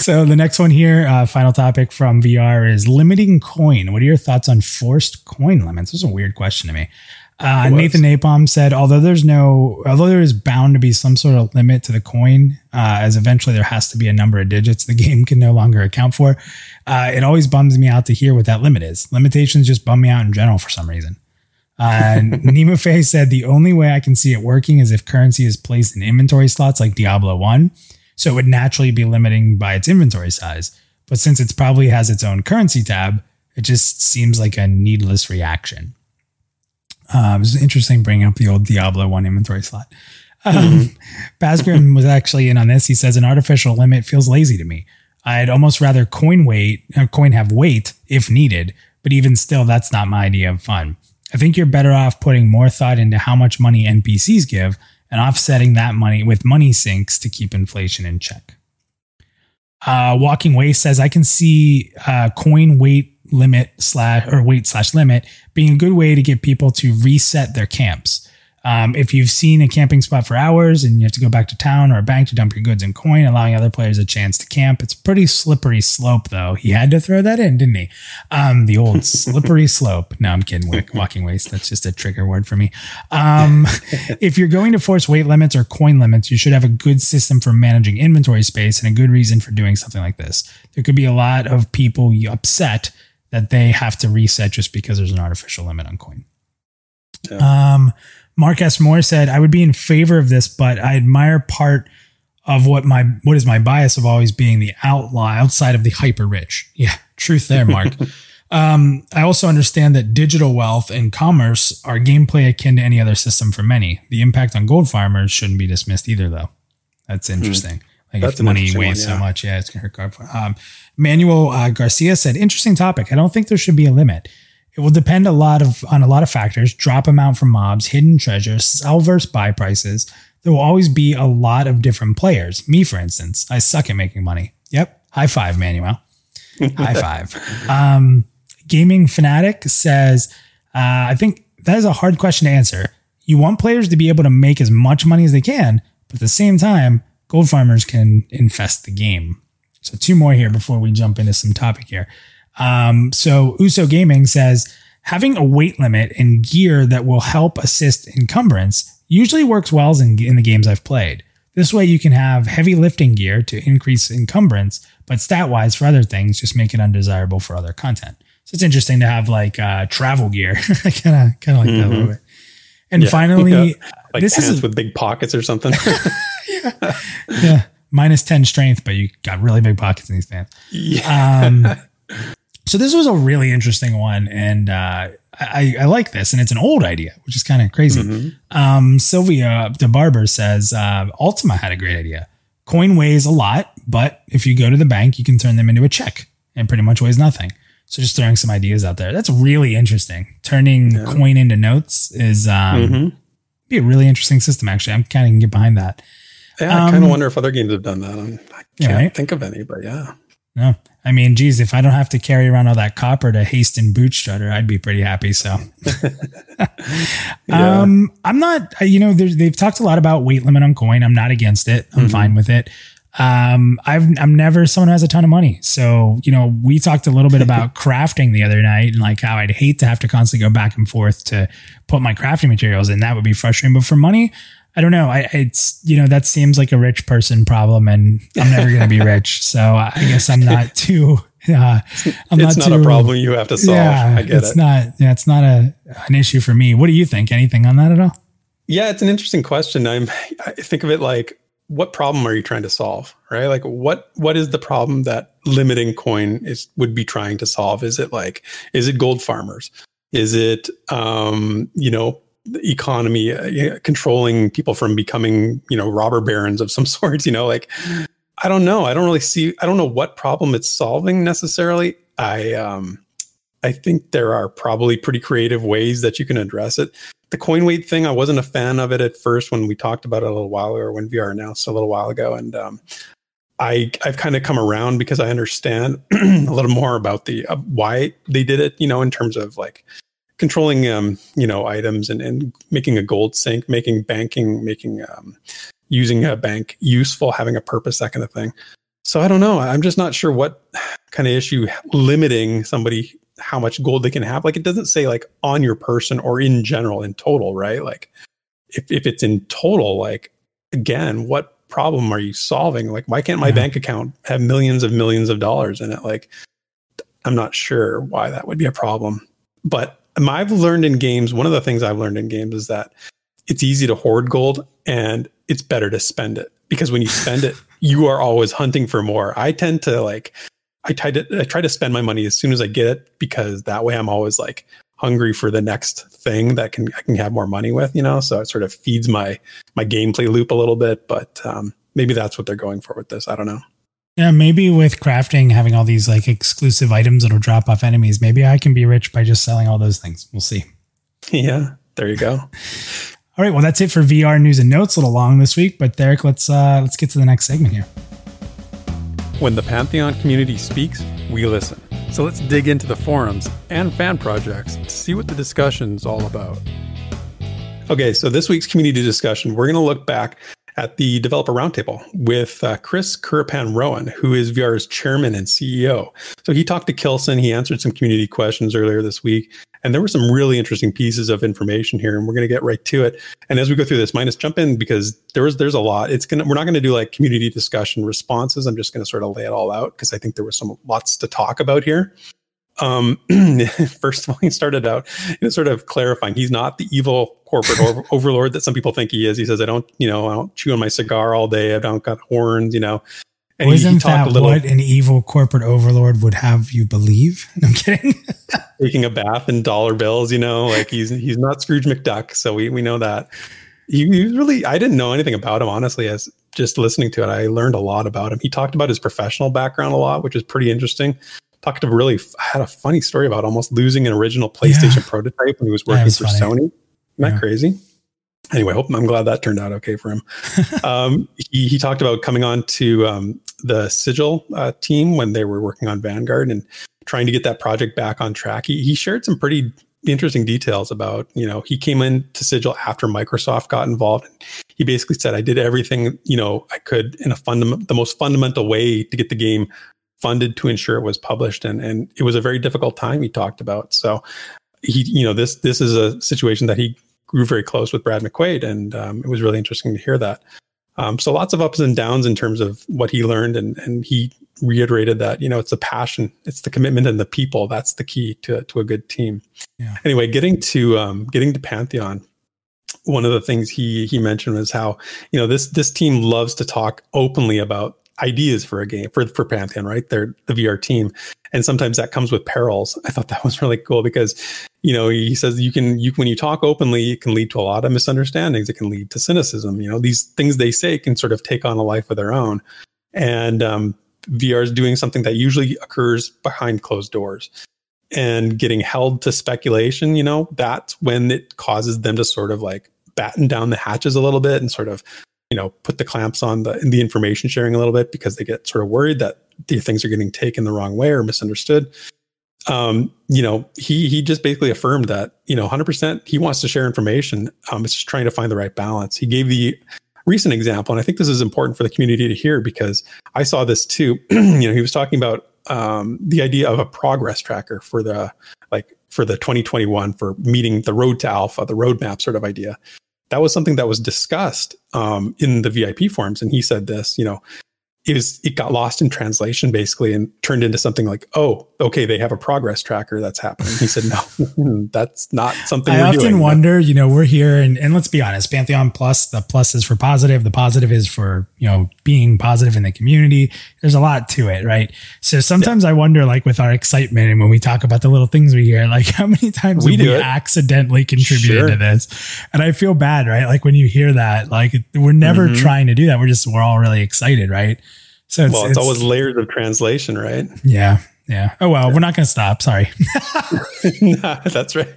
[SPEAKER 3] So the next one here, uh, final topic from VR is limiting coin. What are your thoughts on forced coin limits? This is a weird question to me. Uh, Nathan Napalm said, although there's no, although there is bound to be some sort of limit to the coin, uh, as eventually there has to be a number of digits the game can no longer account for. Uh, it always bums me out to hear what that limit is. Limitations just bum me out in general for some reason. Uh, Nima Faye said the only way I can see it working is if currency is placed in inventory slots like Diablo 1. So it would naturally be limiting by its inventory size. But since it probably has its own currency tab, it just seems like a needless reaction. Uh, it was interesting bringing up the old Diablo 1 inventory slot. Um, Basgrim was actually in on this. He says an artificial limit feels lazy to me. I'd almost rather coin weight, uh, coin have weight if needed, but even still, that's not my idea of fun. I think you're better off putting more thought into how much money NPCs give and offsetting that money with money sinks to keep inflation in check. Uh, Walking Way says I can see uh, coin weight limit slash or weight slash limit being a good way to get people to reset their camps. Um, if you've seen a camping spot for hours and you have to go back to town or a bank to dump your goods in coin, allowing other players a chance to camp, it's a pretty slippery slope, though. He had to throw that in, didn't he? Um, the old slippery slope. No, I'm kidding. Walking waste. That's just a trigger word for me. Um, if you're going to force weight limits or coin limits, you should have a good system for managing inventory space and a good reason for doing something like this. There could be a lot of people upset that they have to reset just because there's an artificial limit on coin. Um, Mark S. Moore said, I would be in favor of this, but I admire part of what my what is my bias of always being the outlaw outside of the hyper rich. Yeah, truth there, Mark. um, I also understand that digital wealth and commerce are gameplay akin to any other system for many. The impact on gold farmers shouldn't be dismissed either, though. That's interesting. Like
[SPEAKER 2] That's
[SPEAKER 3] if money weighs
[SPEAKER 2] one,
[SPEAKER 3] so much, yeah, it's gonna hurt farm- Um, Manuel uh, Garcia said, "Interesting topic. I don't think there should be a limit. It will depend a lot of on a lot of factors: drop amount from mobs, hidden treasures, sell versus buy prices. There will always be a lot of different players. Me, for instance, I suck at making money. Yep, high five, Manuel. high five. Um, Gaming fanatic says, uh, I think that is a hard question to answer. You want players to be able to make as much money as they can, but at the same time, gold farmers can infest the game. So two more here before we jump into some topic here. Um, so Uso Gaming says having a weight limit and gear that will help assist encumbrance usually works well in, in the games I've played. This way you can have heavy lifting gear to increase encumbrance, but stat wise for other things, just make it undesirable for other content. So it's interesting to have like uh, travel gear. I kind of kind of like that a little bit. And
[SPEAKER 2] Yeah.
[SPEAKER 3] finally.
[SPEAKER 2] Like
[SPEAKER 3] this
[SPEAKER 2] pants
[SPEAKER 3] is
[SPEAKER 2] with big pockets or something.
[SPEAKER 3] yeah, minus 10 strength, but you got really big pockets in these pants.
[SPEAKER 2] yeah.
[SPEAKER 3] Um, so this was a really interesting one, and uh, I, I like this, and it's an old idea, which is kind of crazy.
[SPEAKER 2] Mhm.
[SPEAKER 3] Um, Sylvia de Barber says uh, Ultima had a great idea. Coin weighs a lot, but if you go to the bank, you can turn them into a check, and pretty much weighs nothing. So just throwing some ideas out there. That's really interesting. Turning
[SPEAKER 2] Yeah.
[SPEAKER 3] coin into notes is um,
[SPEAKER 2] Mhm.
[SPEAKER 3] be a really interesting system. Actually, I'm kind of get behind that.
[SPEAKER 2] Yeah, I kind
[SPEAKER 3] Um,
[SPEAKER 2] of wonder if other games have done that. I'm, I can't
[SPEAKER 3] right?
[SPEAKER 2] think of any, but yeah.
[SPEAKER 3] No, I mean, geez, if I don't have to carry around all that copper to haste and boot strutter, I'd be pretty happy. So,
[SPEAKER 2] Yeah.
[SPEAKER 3] um, I'm not, uh, you know, they've talked a lot about weight limit on coin. I'm not against it. I'm
[SPEAKER 2] Mhm.
[SPEAKER 3] fine with it. Um, I've, I'm never someone who has a ton of money. So, you know, we talked a little bit about crafting the other night and like how I'd hate to have to constantly go back and forth to put my crafting materials in. That would be frustrating. But for money, I don't know. I, it's, you know, that seems like a rich person problem and I'm never going to be rich. So I guess I'm not too, uh, I'm
[SPEAKER 2] it's not,
[SPEAKER 3] too,
[SPEAKER 2] a problem you have to solve.
[SPEAKER 3] Yeah,
[SPEAKER 2] I get
[SPEAKER 3] it's
[SPEAKER 2] it.
[SPEAKER 3] not, yeah, it's not a, an issue for me. What do you think? Anything on that at all?
[SPEAKER 2] Yeah, it's an interesting question. I'm I think of it like what problem are you trying to solve, right? Like what what is the problem that limiting coin is would be trying to solve? Is it like is it gold farmers? Is it um, you know, economy uh, controlling people from becoming, you know, robber barons of some sorts, you know, like I don't know. I don't really see I don't know what problem it's solving necessarily. I um I think there are probably pretty creative ways that you can address it. The coin weight thing, I wasn't a fan of it at first when we talked about it a little while ago, or when VR announced a little while ago, and um, I I've kind of come around because I understand a little more about the uh, why they did it. You know, in terms of like controlling um you know items and and making a gold sink, making banking, making um using a bank useful, having a purpose, that kind of thing. So I don't know. I'm just not sure what kind of issue limiting somebody how much gold they can have. Like it doesn't say like on your person or in general in total, right? Like if if it's in total, like again, what problem are you solving? Like, why can't my yeah. bank account have millions of millions of dollars in it? Like, I'm not sure why that would be a problem. But I've learned in games, one of the things I've learned in games is that it's easy to hoard gold and it's better to spend it because when you spend it, you are always hunting for more. I tend to like, I try to I try to spend my money as soon as I get it because that way I'm always like hungry for the next thing that can I can have more money with, you know. So it sort of feeds my my gameplay loop a little bit. But um, maybe that's what they're going for with this. I don't know.
[SPEAKER 3] Yeah, maybe with crafting, having all these like exclusive items that'll drop off enemies, maybe I can be rich by just selling all those things. We'll see.
[SPEAKER 2] Yeah, there you go.
[SPEAKER 3] all right, well that's it for VR news and notes. A little long this week, but Derek, let's uh, let's get to the next segment here.
[SPEAKER 2] When the Pantheon community speaks, we listen. So let's dig into the forums and fan projects to see what the discussion's all about. Okay, so this week's community discussion, we're going to look back at the developer roundtable with uh, Chris Kuripan Rowan, who is VR's chairman and CEO. So he talked to Kilsin, he answered some community questions earlier this week, and there were some really interesting pieces of information here, and we're going to get right to it. And as we go through this, minus jump in because there was there's a lot. It's gonna we're not going to do like community discussion responses. I'm just going to sort of lay it all out because I think there was some lots to talk about here. Um, first of all, he started out you know, sort of clarifying he's not the evil corporate over- overlord that some people think he is. He says, "I don't, you know, I don't chew on my cigar all day. I don't got horns, you know."
[SPEAKER 3] And well, isn't he that little, what an evil corporate overlord would have you believe? I'm kidding.
[SPEAKER 2] taking a bath in dollar bills, you know, like he's he's not Scrooge McDuck, so we we know that. He, he was really I didn't know anything about him honestly. As just listening to it, I learned a lot about him. He talked about his professional background a lot, which is pretty interesting. Talked to really had a funny story about almost losing an original PlayStation yeah. prototype when he was working was for funny. Sony. Isn't yeah. that crazy? anyway, hope I'm glad that turned out okay for him. um, he, he talked about coming on to um, the Sigil uh, team when they were working on Vanguard and trying to get that project back on track. He, he shared some pretty interesting details about, you know, he came into Sigil after Microsoft got involved. He basically said, I did everything, you know, I could in a fundamental, the most fundamental way to get the game funded to ensure it was published. And, and it was a very difficult time he talked about. So he, you know, this, this is a situation that he grew very close with Brad McQuaid, and um, it was really interesting to hear that. Um, so lots of ups and downs in terms of what he learned, and and he reiterated that you know it's the passion, it's the commitment, and the people that's the key to to a good team. Yeah. Anyway, getting to um, getting to Pantheon, one of the things he he mentioned was how you know this this team loves to talk openly about ideas for a game for for Pantheon, right? They're the VR team, and sometimes that comes with perils. I thought that was really cool because you know he says you can you when you talk openly, it can lead to a lot of misunderstandings. It can lead to cynicism. You know these things they say can sort of take on a life of their own, and um, VR is doing something that usually occurs behind closed doors. And getting held to speculation, you know, that's when it causes them to sort of like batten down the hatches a little bit and sort of you know put the clamps on the the information sharing a little bit because they get sort of worried that the things are getting taken the wrong way or misunderstood. Um, you know he he just basically affirmed that you know 100% he wants to share information. Um, it's just trying to find the right balance. He gave the recent example and i think this is important for the community to hear because i saw this too. You know he was talking about um, the idea of a progress tracker for the like for the 2021 for meeting the road to alpha the roadmap sort of idea that was something that was discussed um, in the VIP forums. And he said this, you know, it was it got lost in translation basically and turned into something like oh okay they have a progress tracker that's happening he said no that's not something i
[SPEAKER 3] often doing. wonder you know we're here and, and let's be honest pantheon plus the plus is for positive the positive is for you know being positive in the community there's a lot to it right so sometimes yeah. i wonder like with our excitement and when we talk about the little things we hear like how many times we, we accidentally contributed sure. to this and i feel bad right like when you hear that like we're never mm-hmm. trying to do that we're just we're all really excited right
[SPEAKER 2] so it's, well, it's, it's, always layers of translation, right?
[SPEAKER 3] Yeah. Yeah. Oh well, we're not going to stop. Sorry.
[SPEAKER 2] that's right.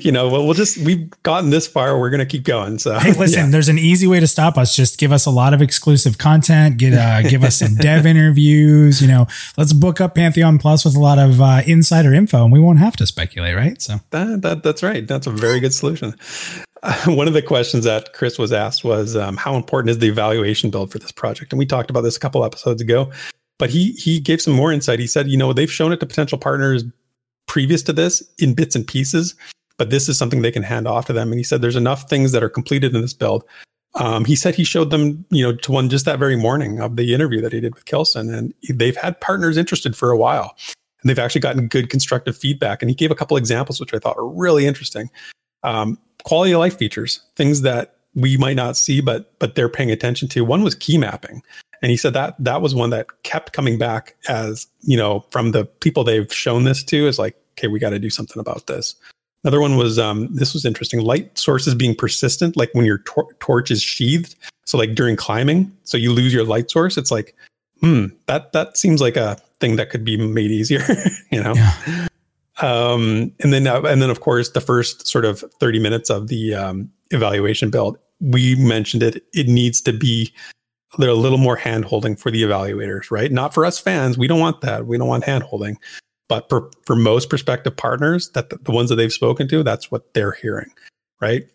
[SPEAKER 2] You know, well, we'll just we've gotten this far. We're going to keep going. So
[SPEAKER 3] hey, listen, yeah. there's an easy way to stop us. Just give us a lot of exclusive content. Get uh, give us some dev interviews. You know, let's book up Pantheon Plus with a lot of uh, insider info, and we won't have to speculate, right? So
[SPEAKER 2] that, that that's right. That's a very good solution. Uh, one of the questions that Chris was asked was, um, "How important is the evaluation build for this project?" And we talked about this a couple episodes ago. But he he gave some more insight. He said, you know, they've shown it to potential partners previous to this in bits and pieces, but this is something they can hand off to them. And he said there's enough things that are completed in this build. Um, he said he showed them, you know, to one just that very morning of the interview that he did with Kilsin, and they've had partners interested for a while, and they've actually gotten good constructive feedback. And he gave a couple examples which I thought were really interesting. Um, quality of life features, things that we might not see, but but they're paying attention to. One was key mapping. And he said that that was one that kept coming back as, you know, from the people they've shown this to is like, okay, we got to do something about this. Another one was um, this was interesting. Light sources being persistent, like when your tor- torch is sheathed. So like during climbing, so you lose your light source. It's like, hmm, that that seems like a thing that could be made easier, you know. Yeah. Um, and then uh, and then of course the first sort of thirty minutes of the um, evaluation build, we mentioned it. It needs to be they're a little more hand holding for the evaluators, right? Not for us fans. We don't want that. We don't want hand holding. But for, for most prospective partners, that the, the ones that they've spoken to, that's what they're hearing, right?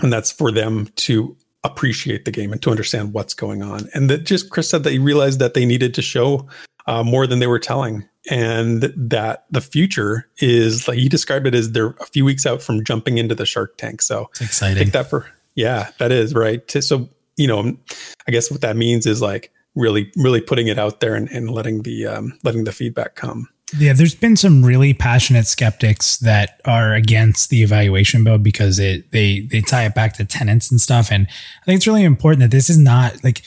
[SPEAKER 2] And that's for them to appreciate the game and to understand what's going on. And that just Chris said that he realized that they needed to show uh, more than they were telling, and that the future is like he described it as they're a few weeks out from jumping into the Shark Tank. So
[SPEAKER 3] it's exciting.
[SPEAKER 2] Take that for yeah, that is right. So you know, I guess what that means is like really, really putting it out there and, and letting the um, letting the feedback come.
[SPEAKER 3] Yeah, there's been some really passionate skeptics that are against the evaluation bill because it they they tie it back to tenants and stuff. And I think it's really important that this is not like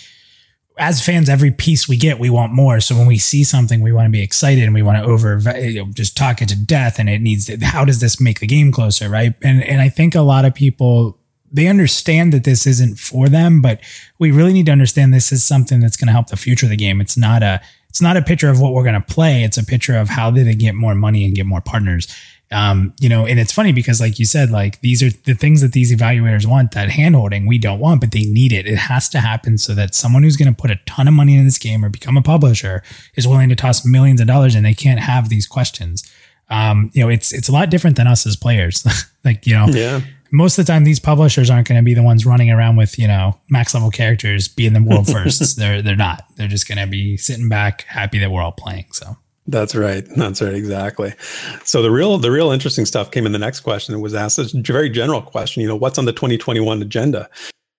[SPEAKER 3] as fans, every piece we get, we want more. So when we see something, we want to be excited and we want to over you know, just talk it to death. And it needs to, how does this make the game closer, right? And and I think a lot of people they understand that this isn't for them, but we really need to understand this is something that's going to help the future of the game. It's not a it's not a picture of what we're going to play. It's a picture of how do they get more money and get more partners. Um, you know, and it's funny because, like you said, like these are the things that these evaluators want. That handholding we don't want, but they need it. It has to happen so that someone who's going to put a ton of money in this game or become a publisher is willing to toss millions of dollars, and they can't have these questions. Um, you know, it's it's a lot different than us as players. like you know,
[SPEAKER 2] yeah
[SPEAKER 3] most of the time these publishers aren't going to be the ones running around with you know max level characters being the world firsts. They're they're not. They're just going to be sitting back happy that we're all playing so.
[SPEAKER 2] That's right. That's right. Exactly. So the real the real interesting stuff came in the next question. It was asked a very general question you know what's on the 2021 agenda?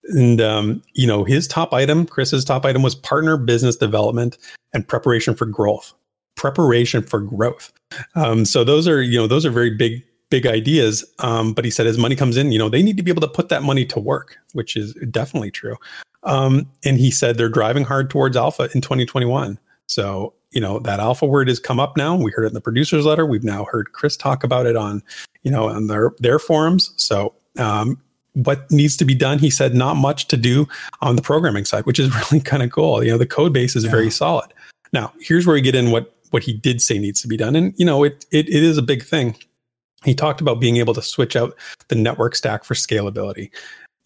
[SPEAKER 2] And um, you know his top item chris's top item was partner business development and preparation for growth. Preparation for growth. Um, so those are you know those are very big big ideas. Um, but he said as money comes in, you know, they need to be able to put that money to work, which is definitely true. Um, and he said they're driving hard towards alpha in 2021. So, you know, that alpha word has come up now. We heard it in the producer's letter. We've now heard Chris talk about it on, you know, on their their forums. So um, what needs to be done? He said not much to do on the programming side, which is really kind of cool. You know, the code base is yeah. very solid. Now, here's where we get in what what he did say needs to be done. And, you know, it, it, it is a big thing he talked about being able to switch out the network stack for scalability.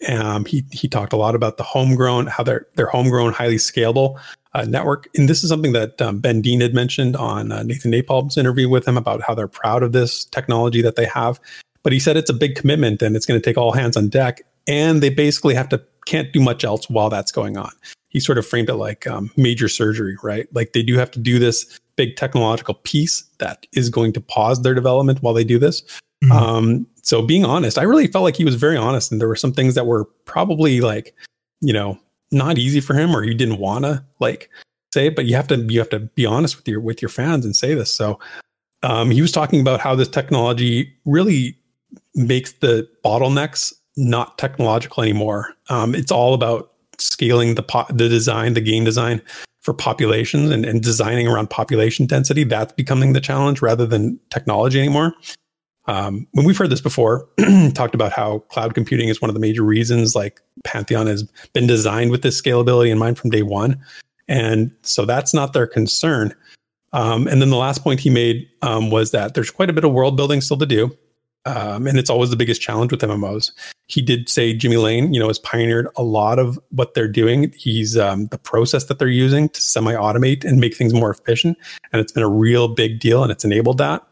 [SPEAKER 2] Um, he he talked a lot about the homegrown, how they're they're homegrown, highly scalable uh, network, and this is something that um, Ben Dean had mentioned on uh, Nathan Napalm's interview with him about how they're proud of this technology that they have. But he said it's a big commitment and it's going to take all hands on deck, and they basically have to can't do much else while that's going on. He sort of framed it like um, major surgery, right? Like they do have to do this big technological piece that is going to pause their development while they do this. Mm-hmm. Um, so being honest, I really felt like he was very honest, and there were some things that were probably like, you know, not easy for him, or he didn't want to like say it. But you have to you have to be honest with your with your fans and say this. So um, he was talking about how this technology really makes the bottlenecks not technological anymore. Um, it's all about scaling the pot, the design, the game design for populations and, and designing around population density, that's becoming the challenge rather than technology anymore. Um, when we've heard this before, talked about how cloud computing is one of the major reasons like Pantheon has been designed with this scalability in mind from day one. And so that's not their concern. Um, and then the last point he made um, was that there's quite a bit of world building still to do. Um, and it's always the biggest challenge with MMOs. He did say Jimmy Lane, you know, has pioneered a lot of what they're doing. He's um, the process that they're using to semi-automate and make things more efficient, and it's been a real big deal, and it's enabled that.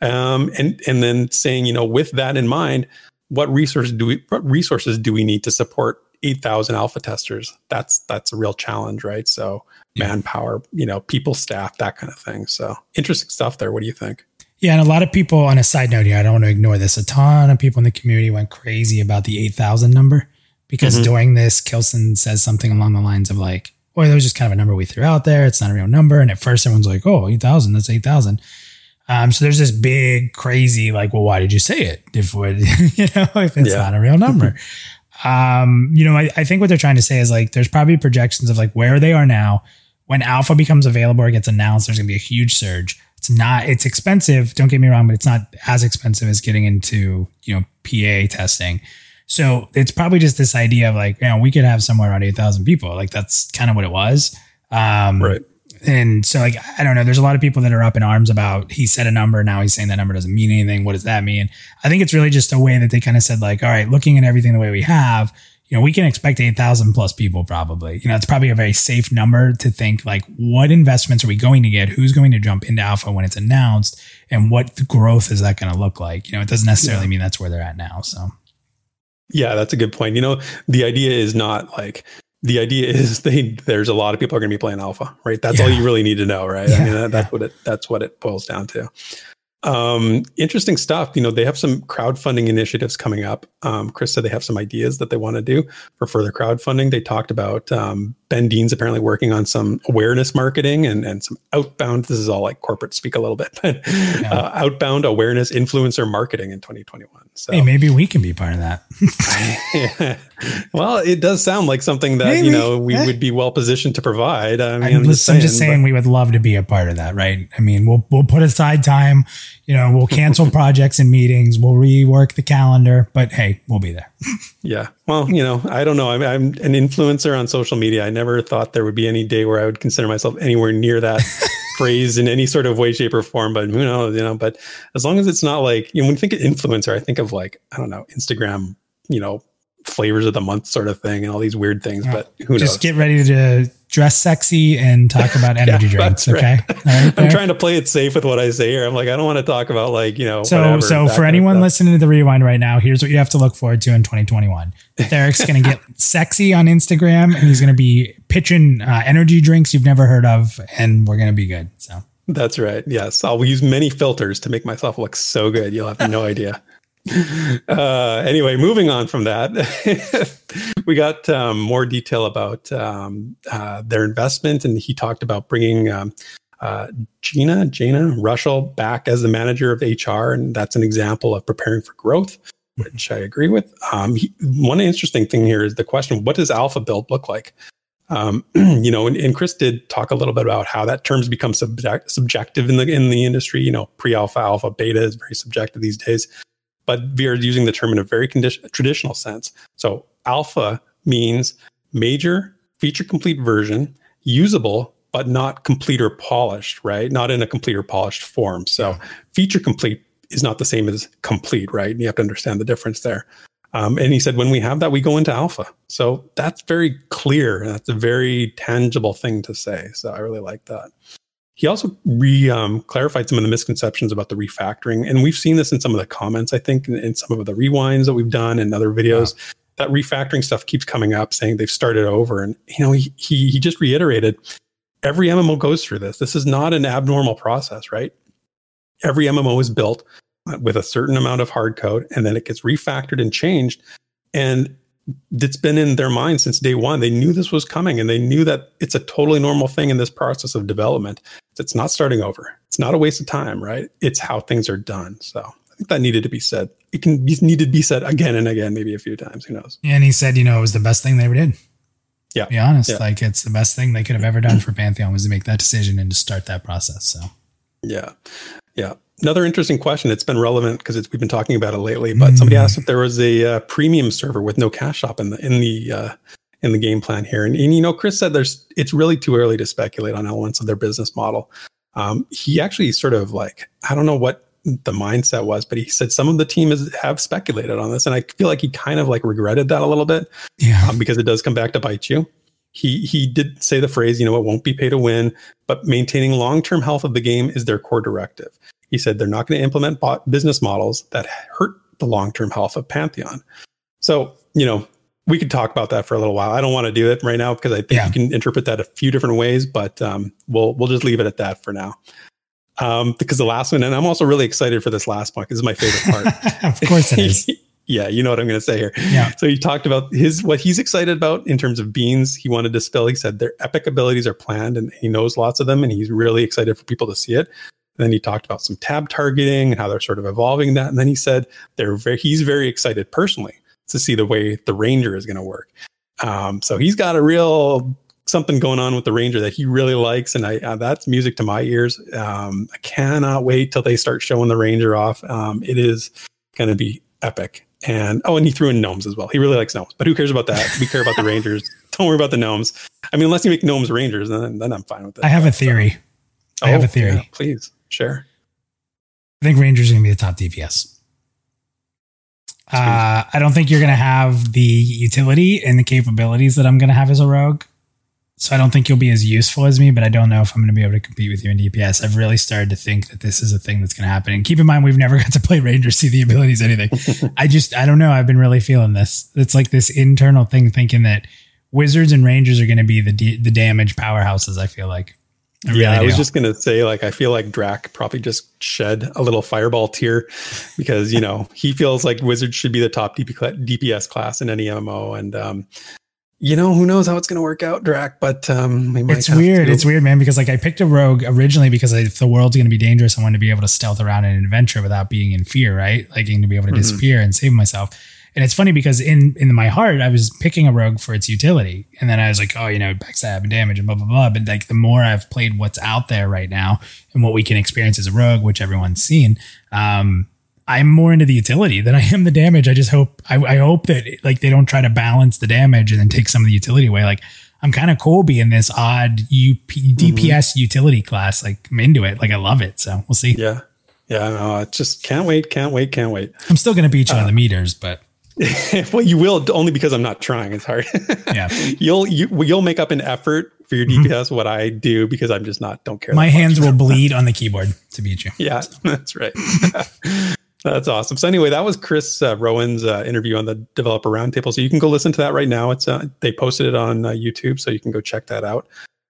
[SPEAKER 2] Um, and and then saying, you know, with that in mind, what resources do we what resources do we need to support 8,000 alpha testers? That's that's a real challenge, right? So yeah. manpower, you know, people, staff, that kind of thing. So interesting stuff there. What do you think?
[SPEAKER 3] Yeah, and a lot of people on a side note here, I don't want to ignore this. A ton of people in the community went crazy about the 8,000 number because mm-hmm. during this, Kilsin says something along the lines of like, boy, that was just kind of a number we threw out there. It's not a real number. And at first, everyone's like, oh, 8,000, that's 8,000. Um, so there's this big, crazy, like, well, why did you say it? If you know, if it's yeah. not a real number. um, you know, I, I think what they're trying to say is like, there's probably projections of like where they are now. When alpha becomes available or gets announced, there's going to be a huge surge it's not, it's expensive. Don't get me wrong, but it's not as expensive as getting into, you know, PA testing. So it's probably just this idea of like, you know, we could have somewhere around 8,000 people. Like that's kind of what it was. Um,
[SPEAKER 2] right.
[SPEAKER 3] And so, like, I don't know. There's a lot of people that are up in arms about he said a number. Now he's saying that number doesn't mean anything. What does that mean? I think it's really just a way that they kind of said, like, all right, looking at everything the way we have, you know, we can expect 8,000 plus people probably. You know, it's probably a very safe number to think like what investments are we going to get? Who's going to jump into alpha when it's announced? And what growth is that going to look like? You know, it doesn't necessarily yeah. mean that's where they're at now. So,
[SPEAKER 2] yeah, that's a good point. You know, the idea is not like, the idea is they there's a lot of people are going to be playing alpha, right? That's yeah. all you really need to know, right? Yeah, I mean, that, that's what it that's what it boils down to. Um, interesting stuff. You know, they have some crowdfunding initiatives coming up. Um, Chris said they have some ideas that they want to do for further crowdfunding. They talked about um, Ben Dean's apparently working on some awareness marketing and, and some outbound. This is all like corporate speak a little bit, but yeah. uh, outbound awareness influencer marketing in 2021. So
[SPEAKER 3] hey, maybe we can be part of that.
[SPEAKER 2] yeah. Well, it does sound like something that maybe. you know we yeah. would be well positioned to provide. I mean,
[SPEAKER 3] I'm, just, saying, I'm just saying but, we would love to be a part of that, right? I mean, we'll we'll put aside time. You know, we'll cancel projects and meetings. We'll rework the calendar, but hey, we'll be there.
[SPEAKER 2] yeah. Well, you know, I don't know. I'm, I'm an influencer on social media. I never thought there would be any day where I would consider myself anywhere near that phrase in any sort of way, shape, or form. But who knows? You know. But as long as it's not like you know, when you think of influencer, I think of like I don't know, Instagram. You know, flavors of the month sort of thing and all these weird things. Yeah. But who knows.
[SPEAKER 3] Just knows? get ready to dress sexy and talk about energy yeah, drinks. Okay.
[SPEAKER 2] Right I'm trying to play it safe with what I say here. I'm like, I don't want to talk about like, you know,
[SPEAKER 3] so, whatever, so for anyone listening to the rewind right now, here's what you have to look forward to in 2021. Derek's going to get sexy on Instagram and he's going to be pitching uh, energy drinks you've never heard of. And we're going to be good. So
[SPEAKER 2] that's right. Yes. I'll use many filters to make myself look so good. You'll have no idea. Uh, anyway, moving on from that, we got um, more detail about um, uh, their investment, and he talked about bringing um, uh, Gina Jana Russell back as the manager of HR, and that's an example of preparing for growth, which I agree with. Um, he, one interesting thing here is the question: What does alpha build look like? Um, you know, and, and, Chris did talk a little bit about how that terms become subject, subjective in the in the industry. You know, pre-alpha, alpha, beta is very subjective these days but we are using the term in a very condition, traditional sense. So alpha means major feature complete version, usable, but not complete or polished, right? Not in a complete or polished form. So feature complete is not the same as complete, right? And you have to understand the difference there. Um, and he said, when we have that, we go into alpha. So that's very clear. That's a very tangible thing to say. So I really like that. He also re um, clarified some of the misconceptions about the refactoring, and we've seen this in some of the comments. I think in, in some of the rewinds that we've done and other videos. Wow. That refactoring stuff keeps coming up, saying they've started over, and you know he he, he just reiterated every MMO goes through this. This is not an abnormal process, right? Every MMO is built with a certain amount of hard code, and then it gets refactored and changed. And it's been in their mind since day one. They knew this was coming and they knew that it's a totally normal thing in this process of development. It's not starting over. It's not a waste of time, right? It's how things are done. So I think that needed to be said. It can be needed to be said again and again, maybe a few times. Who knows?
[SPEAKER 3] And he said, you know, it was the best thing they ever did.
[SPEAKER 2] Yeah.
[SPEAKER 3] To be honest. Yeah. Like it's the best thing they could have ever done for Pantheon was to make that decision and to start that process. So
[SPEAKER 2] yeah. Yeah another interesting question. It's been relevant because we've been talking about it lately. But mm. somebody asked if there was a uh, premium server with no cash shop in the in the uh, in the game plan here. And, and, you know, Chris said there's it's really too early to speculate on elements of their business model. Um, he actually sort of like I don't know what the mindset was, but he said some of the team is, have speculated on this, and I feel like he kind of like regretted that a little bit,
[SPEAKER 3] yeah,
[SPEAKER 2] um, because it does come back to bite you. He he did say the phrase, you know, it won't be pay to win, but maintaining long term health of the game is their core directive. He said they're not going to implement business models that hurt the long term health of Pantheon. So you know, we could talk about that for a little while. I don't want to do it right now because I think yeah. you can interpret that a few different ways, but um, we'll we'll just leave it at that for now. Um, because the last one, and I'm also really excited for this last one. This is my favorite part.
[SPEAKER 3] of course, it is.
[SPEAKER 2] yeah, you know what I'm going to say here.
[SPEAKER 3] Yeah.
[SPEAKER 2] So he talked about his what he's excited about in terms of beans. He wanted to spill. He said their epic abilities are planned, and he knows lots of them, and he's really excited for people to see it. And then he talked about some tab targeting and how they're sort of evolving that. And then he said they're very, he's very excited personally to see the way the Ranger is going to work. Um, so he's got a real something going on with the Ranger that he really likes, and I uh, that's music to my ears. Um, I cannot wait till they start showing the Ranger off. Um, it is going to be epic. And oh, and he threw in gnomes as well. He really likes gnomes, but who cares about that? We care about the Rangers. Don't worry about the gnomes. I mean, unless you make gnomes Rangers, then then I'm fine with it.
[SPEAKER 3] I have a theory. So, I have a theory. Yeah,
[SPEAKER 2] please share.
[SPEAKER 3] I think Rangers are going to be the top DPS. Uh, I don't think you're going to have the utility and the capabilities that I'm going to have as a rogue. So I don't think you'll be as useful as me, but I don't know if I'm going to be able to compete with you in DPS. I've really started to think that this is a thing that's going to happen. And keep in mind, we've never got to play Rangers, see the abilities, anything. I just, I don't know. I've been really feeling this. It's like this internal thing, thinking that Wizards and Rangers are going to be the the damage powerhouses. I feel like.
[SPEAKER 2] I yeah, really I was just gonna say, like, I feel like Drac probably just shed a little fireball tear because you know he feels like Wizards should be the top DP, DPS class in any MMO, and um, you know who knows how it's gonna work out, Drac. But um,
[SPEAKER 3] it's weird. To. It's weird, man, because like I picked a rogue originally because if the world's gonna be dangerous, I wanted to be able to stealth around in an adventure without being in fear, right? Like to be able to mm-hmm. disappear and save myself. And it's funny because in in my heart, I was picking a rogue for its utility, and then I was like, oh, you know, backstab and damage and blah blah blah. But like the more I've played what's out there right now and what we can experience as a rogue, which everyone's seen, um, I'm more into the utility than I am the damage. I just hope I, I hope that like they don't try to balance the damage and then take some of the utility away. Like I'm kind of cool being this odd UP, DPS mm-hmm. utility class. Like I'm into it. Like I love it. So we'll see.
[SPEAKER 2] Yeah. Yeah. No, I just can't wait. Can't wait. Can't wait.
[SPEAKER 3] I'm still going to beat you uh, on the meters, but
[SPEAKER 2] well, you will only because I'm not trying as hard.
[SPEAKER 3] yeah,
[SPEAKER 2] you'll you, you'll make up an effort for your DPS mm-hmm. what I do because I'm just not don't care.
[SPEAKER 3] My hands will bleed on the keyboard to beat you.
[SPEAKER 2] Yeah, that's right. that's awesome. So anyway, that was Chris uh, Rowan's uh, interview on the Developer Roundtable. So you can go listen to that right now. It's uh, they posted it on uh, YouTube, so you can go check that out.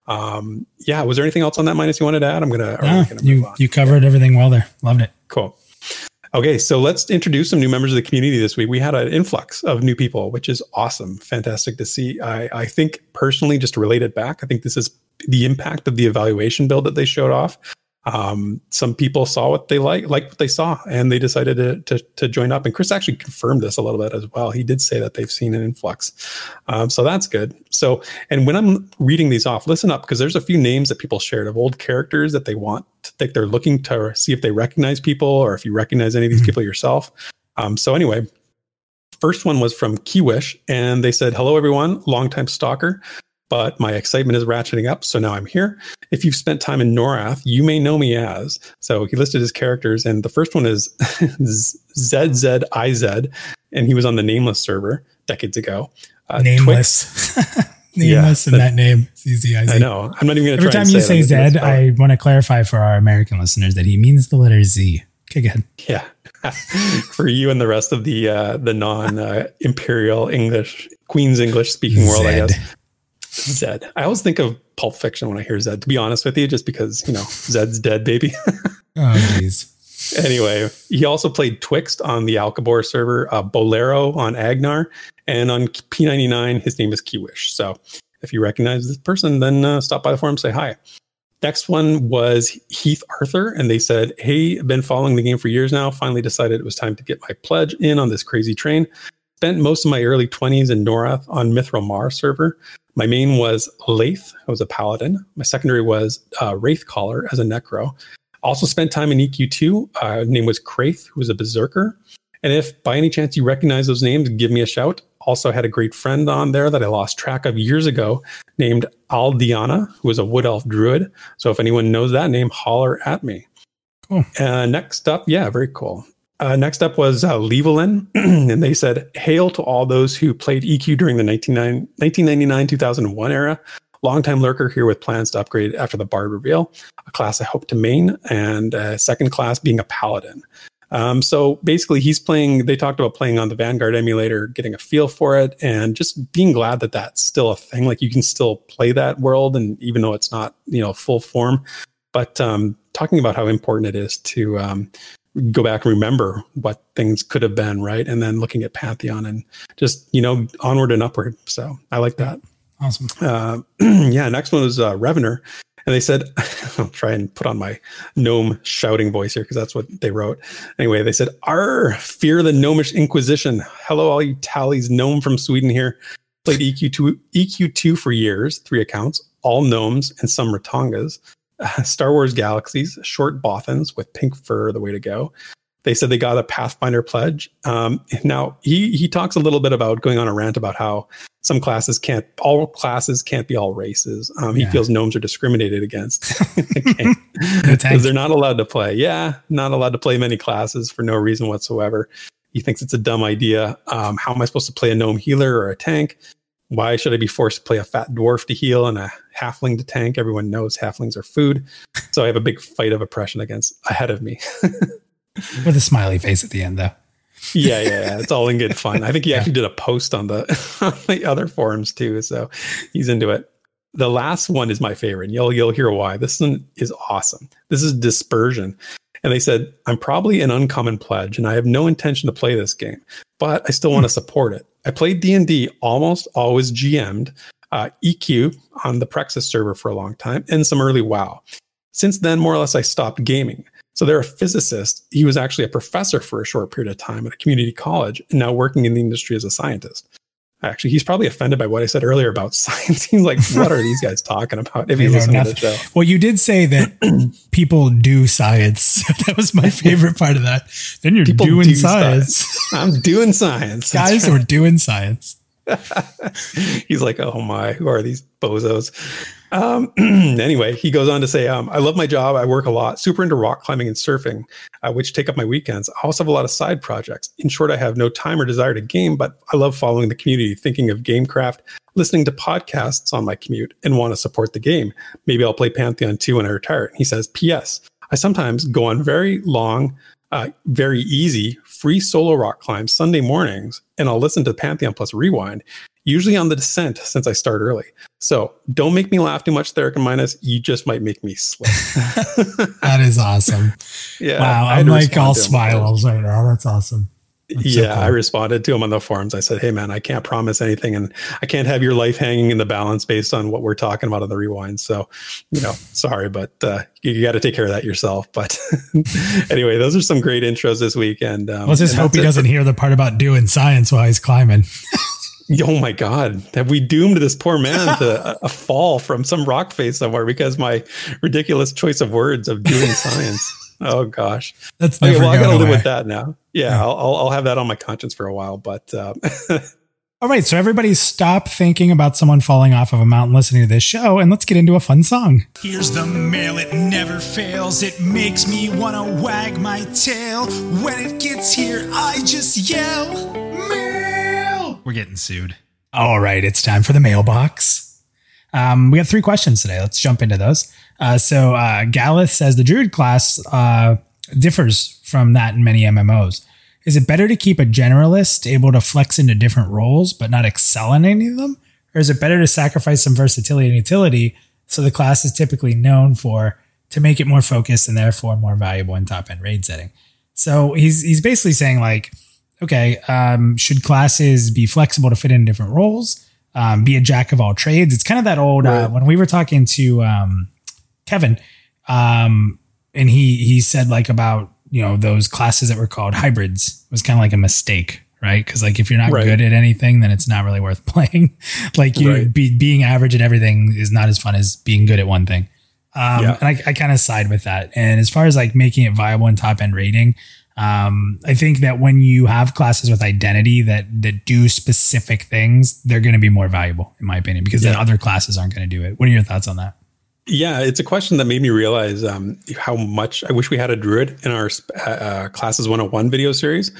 [SPEAKER 2] Um, yeah, was there anything else on that minus you wanted to add? I'm gonna.
[SPEAKER 3] No, gonna you you covered everything well there. Loved it.
[SPEAKER 2] Cool. Okay, so let's introduce some new members of the community this week. We had an influx of new people, which is awesome. Fantastic to see. I, I think personally, just to relate it back, I think this is the impact of the evaluation build that they showed off um, some people saw what they like, liked what they saw, and they decided to, to, to join up. And Chris actually confirmed this a little bit as well. He did say that they've seen an influx, um, so that's good. So, and when I'm reading these off, listen up because there's a few names that people shared of old characters that they want to think they're looking to see if they recognize people or if you recognize any of these mm-hmm. people yourself. Um, so anyway, first one was from Keywish, and they said, "Hello, everyone, longtime stalker." But my excitement is ratcheting up. So now I'm here. If you've spent time in Norath, you may know me as. So he listed his characters, and the first one is ZZIZ, and he was on the Nameless server decades ago.
[SPEAKER 3] Uh, nameless. nameless yeah, in that, that name.
[SPEAKER 2] Z-Z-I-Z. I know. I'm not even going
[SPEAKER 3] to Every time you say, Z, I want to clarify for our American listeners that he means the letter Z. Okay, good.
[SPEAKER 2] Yeah. for you and the rest of the uh, the non uh, imperial English Queen's English speaking world, I guess. Zed. I always think of Pulp Fiction when I hear Zed, to be honest with you, just because, you know, Zed's dead, baby.
[SPEAKER 3] oh, jeez.
[SPEAKER 2] Anyway, he also played Twixt on the Al'Kabor server, uh, Bolero on Agnarr, and on P99, his name is Keywish. So if you recognize this person, then uh, stop by the forum, say hi. Next one was Heath Arthur, and they said, Hey, been following the game for years now. Finally decided it was time to get my pledge in on this crazy train. Spent most of my early 20s in Norath on Mithaniel Marr server. My main was Laith. I was a paladin. My secondary was uh, Wraithcaller as a necro. Also spent time in EQ2. Uh, name was Kraith, who was a berserker. And if by any chance you recognize those names, give me a shout. Also had a great friend on there that I lost track of years ago named Aldiana, who was a wood elf druid. So if anyone knows that name, holler at me.
[SPEAKER 3] Cool.
[SPEAKER 2] Uh, next up, yeah, very cool. Uh, next up was uh, Levelin, and they said, Hail to all those who played EQ during the 1999 2001 era. Longtime lurker here with plans to upgrade after the Bard reveal, a class I hope to main, and a second class being a Paladin. Um, so basically, he's playing. They talked about playing on the Vanguard emulator, getting a feel for it, and just being glad that that's still a thing. Like you can still play that world, and even though it's not you know full form, but um, talking about how important it is to um, go back and remember what things could have been, right? And then looking at Pantheon and just you know onward and upward. So I like that.
[SPEAKER 3] Awesome.
[SPEAKER 2] Uh, yeah. Next one was uh, Revener, and they said, I'll try and put on my gnome shouting voice here because that's what they wrote. Anyway, they said, "R fear the gnomish inquisition." Hello, all you tallies, gnome from Sweden here. Played EQ two EQ two for years, three accounts, all gnomes and some Ratongas. Uh, Star Wars Galaxies, short Bothans with pink fur, the way to go. They said they got a Pathfinder pledge. Um, now he he talks a little bit about going on a rant about how some classes can't all classes can't be all races. Um, he
[SPEAKER 3] Yeah.
[SPEAKER 2] feels gnomes are discriminated against because they're not allowed to play. Yeah, not allowed to play many classes for no reason whatsoever. He thinks it's a dumb idea. Um, how am I supposed to play a gnome healer or a tank? Why should I be forced to play a fat dwarf to heal and a halfling to tank? Everyone knows halflings are food. So I have a big fight of oppression against ahead of me.
[SPEAKER 3] With a smiley face at the end, though.
[SPEAKER 2] yeah, yeah, yeah, it's all in good fun. I think he actually did a post on the on the other forums too, so he's into it. The last one is my favorite. and You'll you'll hear why. This one is awesome. This is dispersion, and they said I'm probably an uncommon pledge, and I have no intention to play this game, but I still want to support it. I played D and D almost always GM'd uh, EQ on the Prexus server for a long time, and some early WoW. Since then, more or less, I stopped gaming. So they're a physicist. He was actually a professor for a short period of time at a community college and now working in the industry as a scientist. Actually, he's probably offended by what I said earlier about science. He's like, what are these guys talking about? If he's listening to the show.
[SPEAKER 3] Well, you did say that people do science. that was my favorite part of that. Then you're
[SPEAKER 2] People
[SPEAKER 3] doing
[SPEAKER 2] do
[SPEAKER 3] science.
[SPEAKER 2] I'm doing science.
[SPEAKER 3] Guys, we're doing science.
[SPEAKER 2] He's like, oh my, who are these bozos? Um, anyway, he goes on to say, um, I love my job. I work a lot, super into rock climbing and surfing, uh, which take up my weekends. I also have a lot of side projects. In short, I have no time or desire to game, but I love following the community, thinking of GameCraft, listening to podcasts on my commute, and want to support the game. Maybe I'll play Pantheon 2 when I retire. And he says, P.S. I sometimes go on very long, uh, very easy, free solo rock climbs Sunday mornings, and I'll listen to Pantheon Plus Rewind, usually on the descent since I start early. So don't make me laugh too much, Theric and Minus. You just might make me slip.
[SPEAKER 3] That is awesome.
[SPEAKER 2] yeah.
[SPEAKER 3] wow. I'm like all smiles right now. That's awesome. That's so
[SPEAKER 2] yeah,
[SPEAKER 3] cool.
[SPEAKER 2] I responded to him on the forums. I said, "Hey, man, I can't promise anything, and I can't have your life hanging in the balance based on what we're talking about on the rewind. So, you know, sorry, but uh, you, you got to take care of that yourself." But anyway, those are some great intros this week, and um,
[SPEAKER 3] Let's just hope he doesn't hear the part about doing science while he's climbing.
[SPEAKER 2] For- oh my God, have we doomed this poor man to a, a fall from some rock face somewhere because my ridiculous choice of words of doing science? Oh gosh.
[SPEAKER 3] That's
[SPEAKER 2] Okay,
[SPEAKER 3] never
[SPEAKER 2] well, I
[SPEAKER 3] going
[SPEAKER 2] gotta live with that now. Yeah, I'll, I'll I'll have that on my conscience for a while, but um,
[SPEAKER 3] All right, so everybody stop thinking about someone falling off of a mountain listening to this show and let's get into a fun song.
[SPEAKER 4] Here's the mail, it never fails. It makes me wanna wag my tail. When it gets here, I just yell, Mail! We're getting sued.
[SPEAKER 3] All right, it's time for the mailbox. Um, we have three questions today. Let's jump into those. Uh, so uh, says the Druid class uh, differs from that in many MMOs. Is it better to keep a generalist able to flex into different roles but not excel in any of them? Or is it better to sacrifice some versatility and utility so the class is typically known for to make it more focused and therefore more valuable in top end raid setting? So he's he's basically saying like, okay, um, should classes be flexible to fit in different roles? Um, be a jack of all trades. It's kind of that old uh, when we were talking to um, Kevin, um, and he he said like about you know those classes that were called hybrids was kind of like a mistake, right? Because like if you're not
[SPEAKER 2] Right.
[SPEAKER 3] good at anything, then it's not really worth playing. like you
[SPEAKER 2] Right.
[SPEAKER 3] be, being average at everything is not as fun as being good at one thing. Um,
[SPEAKER 2] Yeah.
[SPEAKER 3] And I, I kind of side with that. And as far as like making it viable in top end rating, Um, I think that when you have classes with identity that that do specific things, they're going to be more valuable, in my opinion, because then other classes aren't going to do it. What are your thoughts on that?
[SPEAKER 2] Yeah, it's a question that made me realize um, how much I wish we had a druid in our uh, uh, classes 101 video series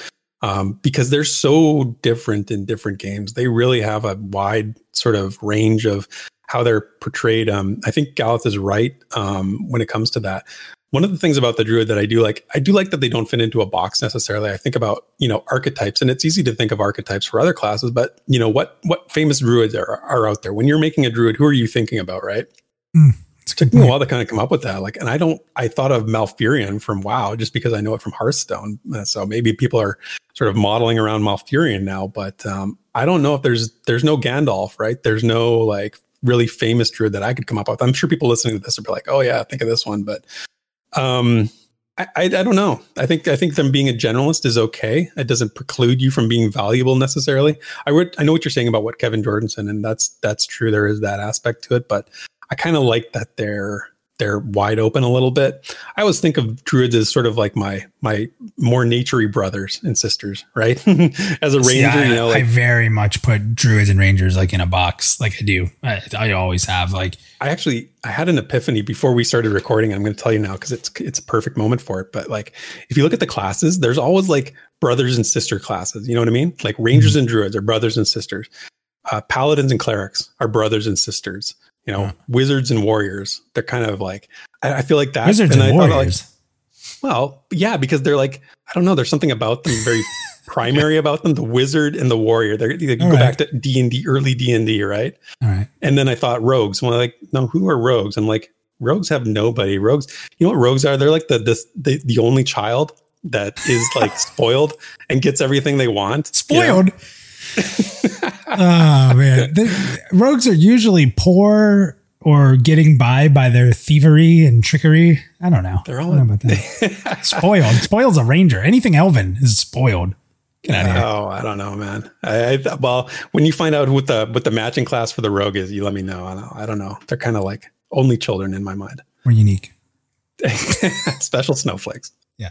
[SPEAKER 2] um, because they're so different in different games. They really have a wide sort of range of how they're portrayed. Um, I think Galeth is right um, when it comes to that. One of the things about the druid that I do like, I do like that they don't fit into a box necessarily. I think about you know archetypes, and it's easy to think of archetypes for other classes, but you know what what famous druids are, are out there? When you're making a druid, who are you thinking about, right?
[SPEAKER 3] It's a
[SPEAKER 2] took me a while to kind of come up with that. Like, and I don't, I thought of Malfurion from WoW just because I know it from Hearthstone. Uh, So maybe people are sort of modeling around Malfurion now, but um, I don't know if there's, there's no Gandalf, right? There's no like really famous druid that I could come up with. I'm sure people listening to this would be like, oh yeah, think of this one. But um, I, I, I don't know. I think, I think them being a generalist is okay. It doesn't preclude you from being valuable necessarily. I would, I know what you're saying about what Kevin Jordanson, and that's, that's true. There is that aspect to it, but I kind of like that they're they're wide open a little bit. I always think of druids as sort of like my my more naturey brothers and sisters, right? as a ranger,
[SPEAKER 3] I,
[SPEAKER 2] you know,
[SPEAKER 3] I very much put druids and rangers like in a box, like I do. I, I always have. Like,
[SPEAKER 2] I actually I had an epiphany before we started recording. I'm going to tell you now because it's it's a perfect moment for it. But like, if you look at the classes, there's always like brothers and sister classes. You know what I mean? Like rangers and druids are brothers and sisters. Uh, paladins and clerics are brothers and sisters. You know,
[SPEAKER 3] Yeah.
[SPEAKER 2] wizards and warriors. They're kind of like I, I feel like that.
[SPEAKER 3] wizards and,
[SPEAKER 2] I thought, like,
[SPEAKER 3] warriors.
[SPEAKER 2] Well, yeah, because they're like I don't know. There's something about them very primary about them. The wizard and the warrior. They're you go
[SPEAKER 3] All
[SPEAKER 2] back to D and D, early D and D, right?
[SPEAKER 3] All right.
[SPEAKER 2] And then I thought rogues. Well, like no, who are rogues? I'm like rogues have nobody. Rogues, you know what rogues are? They're like the the the, the only child that is like spoiled and gets everything they want. you know?
[SPEAKER 3] Oh man, the, rogues are usually poor or getting by by their thievery and trickery. I don't know.
[SPEAKER 2] They're all
[SPEAKER 3] know about that. spoiled. Spoiled's a ranger. Anything elven is spoiled. Get out of here.
[SPEAKER 2] Oh, I don't know, man. I, I well, when you find out what the what the matching class for the rogue is, you let me know. I don't, I don't know. They're kind of like only children in my mind.
[SPEAKER 3] We're unique.
[SPEAKER 2] Special snowflakes.
[SPEAKER 3] Yeah.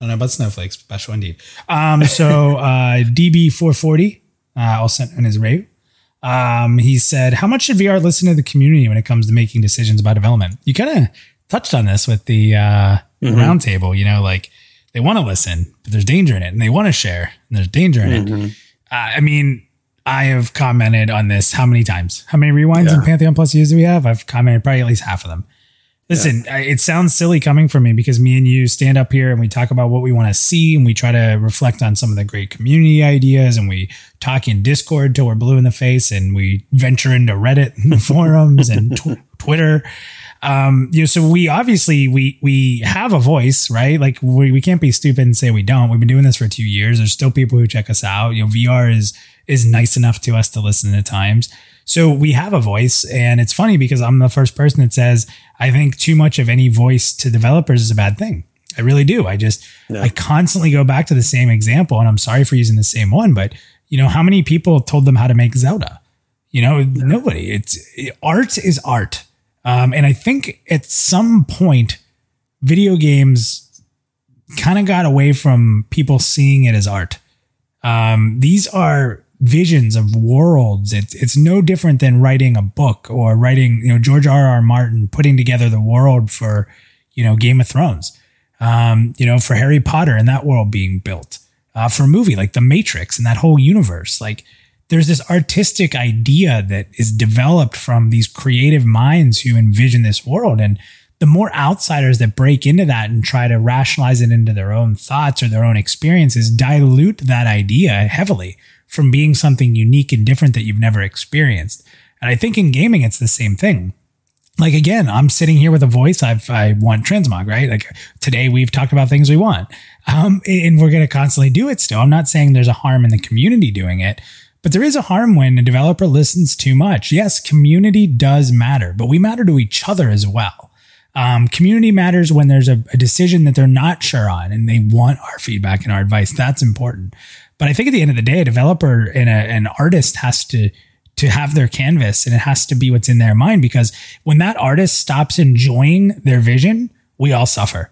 [SPEAKER 3] I don't know about snowflakes. Special indeed. Um, so uh, DB440, uh, also in his rave, um, he said, How much should VR listen to the community when it comes to making decisions about development? You kind of touched on this with the uh,
[SPEAKER 2] Mhm.
[SPEAKER 3] roundtable, you know, like they want to listen, but there's danger in it, and they want to share, and there's danger in it.
[SPEAKER 2] Mhm.
[SPEAKER 3] Uh, I mean, I have commented on this how many times? How many rewinds in
[SPEAKER 2] Yeah.
[SPEAKER 3] Pantheon Plus U's do we have? I've commented probably at least half of them. Listen, I, it sounds silly coming from me because me and you stand up here and we talk about what we want to see and we try to reflect on some of the great community ideas and we talk in Discord till we're blue in the face and we venture into Reddit and forums and tw- Twitter. Um, you know, so we obviously we we have a voice, right? Like we, we can't be stupid and say we don't. We've been doing this for two years. There's still people who check us out. You know, VR is is nice enough to us to listen at times. So we have a voice, and it's funny because I'm the first person that says I think too much of any voice to developers is a bad thing. I really do. I just
[SPEAKER 2] Yeah.
[SPEAKER 3] I constantly go back to the same example, and I'm sorry for using the same one, but you know how many people told them how to make Zelda? You know, nobody. It's art is art, um, and I think at some point, video games kind of got away from people seeing it as art. Um, these are visions of worlds. It's it's no different than writing a book or writing, you know, George R. R. Martin putting together the world for, you know, Game of Thrones. Um, you know, for Harry Potter and that world being built. Uh, for a movie like The Matrix and that whole universe. Like there's this artistic idea that is developed from these creative minds who envision this world. And the more outsiders that break into that and try to rationalize it into their own thoughts or their own experiences dilute that idea heavily from being something unique and different that you've never experienced. And I think in gaming, it's the same thing. Like again, I'm sitting here with a voice. I've I want transmog, right? Like today we've talked about things we want. Um, and we're gonna constantly do it still. I'm not saying there's a harm in the community doing it, but there is a harm when a developer listens too much. Yes, community does matter, but we matter to each other as well. Um, community matters when there's a, a decision that they're not sure on and they want our feedback and our advice. That's important. But I think at the end of the day, a developer and a, an artist has to to have their canvas and it has to be what's in their mind because when that artist stops enjoying their vision, we all suffer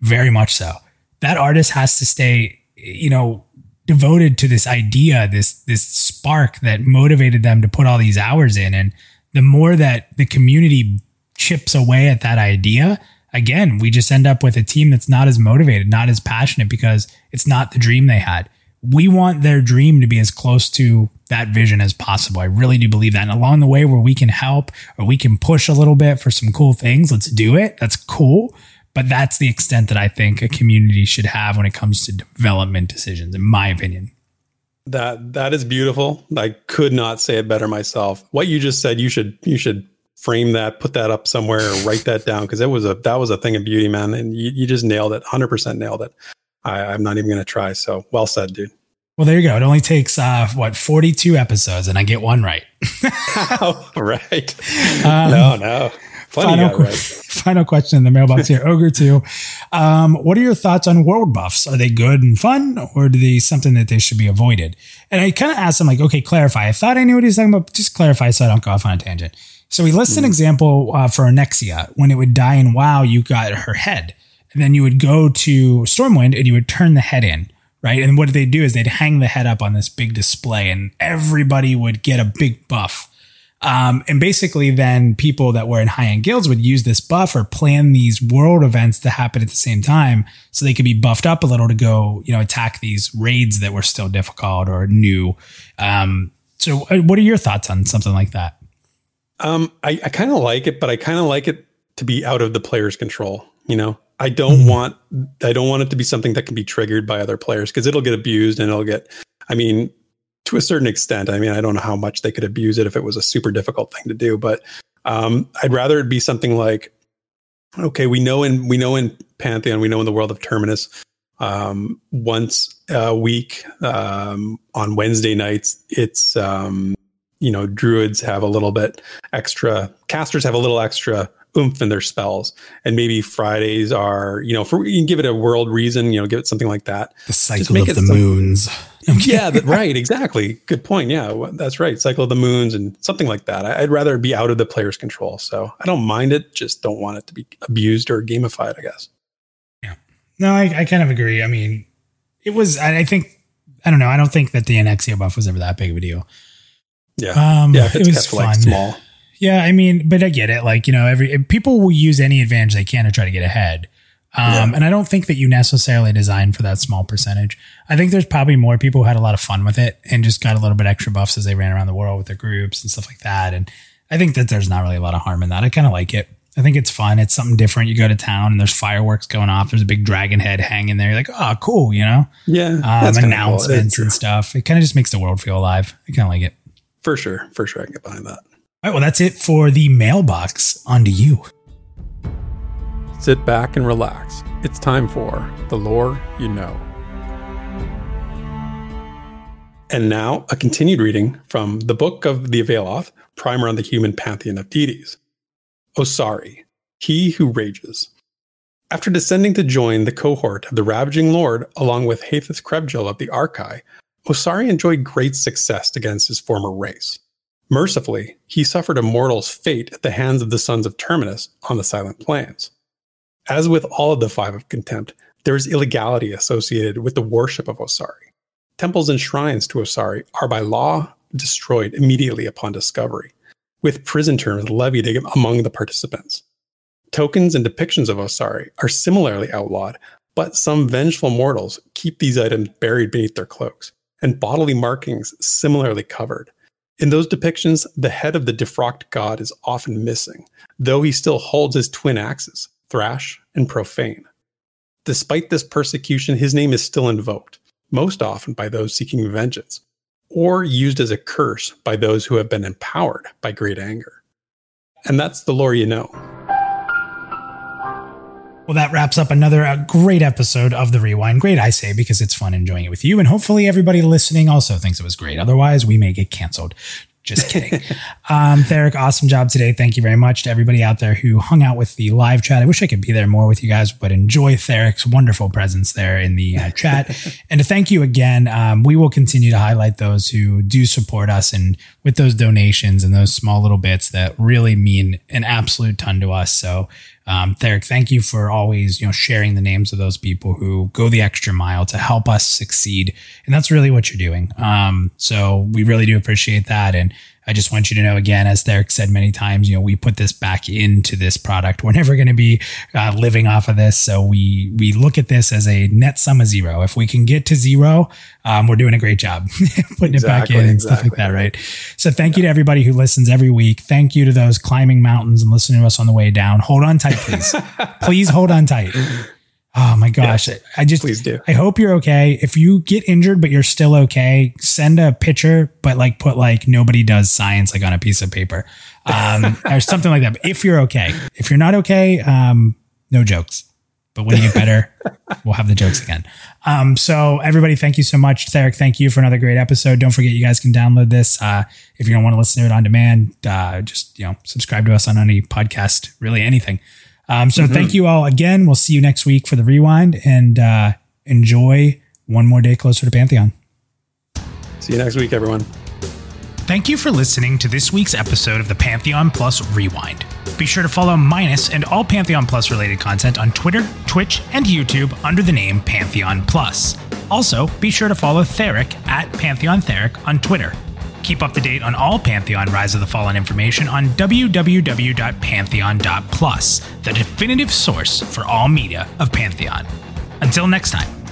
[SPEAKER 3] very much so that artist has to stay, you know, devoted to this idea, this this spark that motivated them to put all these hours in. And the more that the community chips away at that idea, again, we just end up with a team that's not as motivated, not as passionate because it's not the dream they had. We want their dream to be as close to that vision as possible. I really do believe that. And along the way where we can help or we can push a little bit for some cool things, let's do it. That's cool. But that's the extent that I think a community should have when it comes to development decisions, in my opinion.
[SPEAKER 2] That that is beautiful. I could not say it better myself. What you just said, you should you should frame that, put that up somewhere, write that down because it was a that was a thing of beauty, man. And you, you just nailed it, hundred percent nailed it. I, I'm not even gonna try. So well said, dude.
[SPEAKER 3] Well, there you go. It only takes uh, what forty two episodes, and I get one right.
[SPEAKER 2] oh, right. Um, no, no.
[SPEAKER 3] Final, right. final question in the mailbox here, Ogre Two. Um, what are your thoughts on world buffs? Are they good and fun, or are they something that they should be avoided? And I kind of asked him, like, okay, clarify. I thought I knew what he was talking about. Just clarify so I don't go off on a tangent. So he lists an hmm. example uh, for Onyxia. When it would die in WoW, you got her head, and then you would go to Stormwind and you would turn the head in right? And what they do is they'd hang the head up on this big display, and everybody would get a big buff. Um, and basically, then people that were in high end guilds would use this buff or plan these world events to happen at the same time so they could be buffed up a little to go, you know, attack these raids that were still difficult or new. Um, so, uh, what are your thoughts on something like that?
[SPEAKER 2] Um, I, I kind of like it, but I kind of like it to be out of the player's control. You know, I don't mm-hmm. want I don't want it to be something that can be triggered by other players because it'll get abused and it'll get. I mean, to a certain extent. I mean, I don't know how much they could abuse it if it was a super difficult thing to do, but um, I'd rather it be something like, okay, we know in we know in Pantheon, we know in the world of Terminus, um, once a week um, on Wednesday nights, it's um, you know druids have a little bit extra, casters have a little extra oomph in their spells. And maybe Fridays are, you know, for you can give it a world reason, you know, give it something like that.
[SPEAKER 3] The cycle of the some, moons.
[SPEAKER 2] yeah, right. Exactly. Good point. Yeah, that's right. Cycle of the moons and something like that. I'd rather be out of the player's control. So I don't mind it, just don't want it to be abused or gamified, I guess.
[SPEAKER 3] Yeah. No, I, I kind of agree. I mean, it was, I, I think, I don't know. I don't think that the Onyxia buff was ever that big of a deal.
[SPEAKER 2] Yeah. Um, yeah.
[SPEAKER 3] it was fun. Like small. Yeah, I mean, but I get it. Like, you know, every people will use any advantage they can to try to get ahead. Um, yeah. And I don't think that you necessarily design for that small percentage. I think there's probably more people who had a lot of fun with it and just got a little bit extra buffs as they ran around the world with their groups and stuff like that. And I think that there's not really a lot of harm in that. I kind of like it. I think it's fun. It's something different. You go to town and there's fireworks going off. There's a big dragon head hanging there. You're like, oh, cool, you know?
[SPEAKER 2] Yeah.
[SPEAKER 3] Um, announcements cool. and stuff. It kind of just makes the world feel alive. I kind of like it.
[SPEAKER 2] For sure. For sure. I can get behind that.
[SPEAKER 3] All right, well, that's it for the mailbox. On to you.
[SPEAKER 2] Sit back and relax. It's time for The Lore You Know. And now, a continued reading from the Book of the Avaloth, Primer on the Human Pantheon of Deities. Osari, He Who Rages. After descending to join the cohort of the Ravaging Lord along with Hathis Krebjil of the Archai, Osari enjoyed great success against his former race. Mercifully, he suffered a mortal's fate at the hands of the sons of Terminus on the Silent Plains. As with all of the Five of Contempt, there is illegality associated with the worship of Osari. Temples and shrines to Osari are by law destroyed immediately upon discovery, with prison terms levied among the participants. Tokens and depictions of Osari are similarly outlawed, but some vengeful mortals keep these items buried beneath their cloaks, and bodily markings similarly covered in those depictions, the head of the defrocked god is often missing, though he still holds his twin axes, Thrash and Profane. Despite this persecution, his name is still invoked, most often by those seeking vengeance, or used as a curse by those who have been empowered by great anger. And that's the lore you know.
[SPEAKER 3] Well, that wraps up another uh, great episode of The Rewind. Great, I say, because it's fun enjoying it with you. And hopefully, everybody listening also thinks it was great. Otherwise, we may get canceled. Just kidding. um, Theric, awesome job today. Thank you very much to everybody out there who hung out with the live chat. I wish I could be there more with you guys, but enjoy Theric's wonderful presence there in the uh, chat. and to thank you again, um, we will continue to highlight those who do support us and with those donations and those small little bits that really mean an absolute ton to us. So Um, Theric, thank you for always, you know, sharing the names of those people who go the extra mile to help us succeed. And that's really what you're doing. Um, so we really do appreciate that. And I just want you to know again, as Derek said many times, you know, we put this back into this product. We're never going to be uh, living off of this. So we, we look at this as a net sum of zero. If we can get to zero, um, we're doing a great job putting exactly, it back in and exactly. stuff like that. Right. So thank yeah. you to everybody who listens every week. Thank you to those climbing mountains and listening to us on the way down. Hold on tight, please. please hold on tight. Oh my gosh. Yes, I just please do. I hope you're okay. If you get injured but you're still okay, send a picture, but like put like nobody does science like on a piece of paper. Um, or something like that. But if you're okay. If you're not okay, um, no jokes. But when you get better, we'll have the jokes again. Um, so everybody, thank you so much. Theric, thank you for another great episode. Don't forget you guys can download this. Uh, if you don't want to listen to it on demand, uh, just, you know, subscribe to us on any podcast, really anything. Um, so mm-hmm. thank you all again. We'll see you next week for the rewind and uh, enjoy one more day closer to Pantheon.
[SPEAKER 2] See you next week, everyone.
[SPEAKER 4] Thank you for listening to this week's episode of the Pantheon Plus Rewind. Be sure to follow Minus and all Pantheon Plus related content on Twitter, Twitch, and YouTube under the name Pantheon Plus. Also, be sure to follow Theric at Pantheon Theric on Twitter. Keep up to date on all Pantheon Rise of the Fallen information on www.pantheon.plus, the definitive source for all media of Pantheon. Until next time.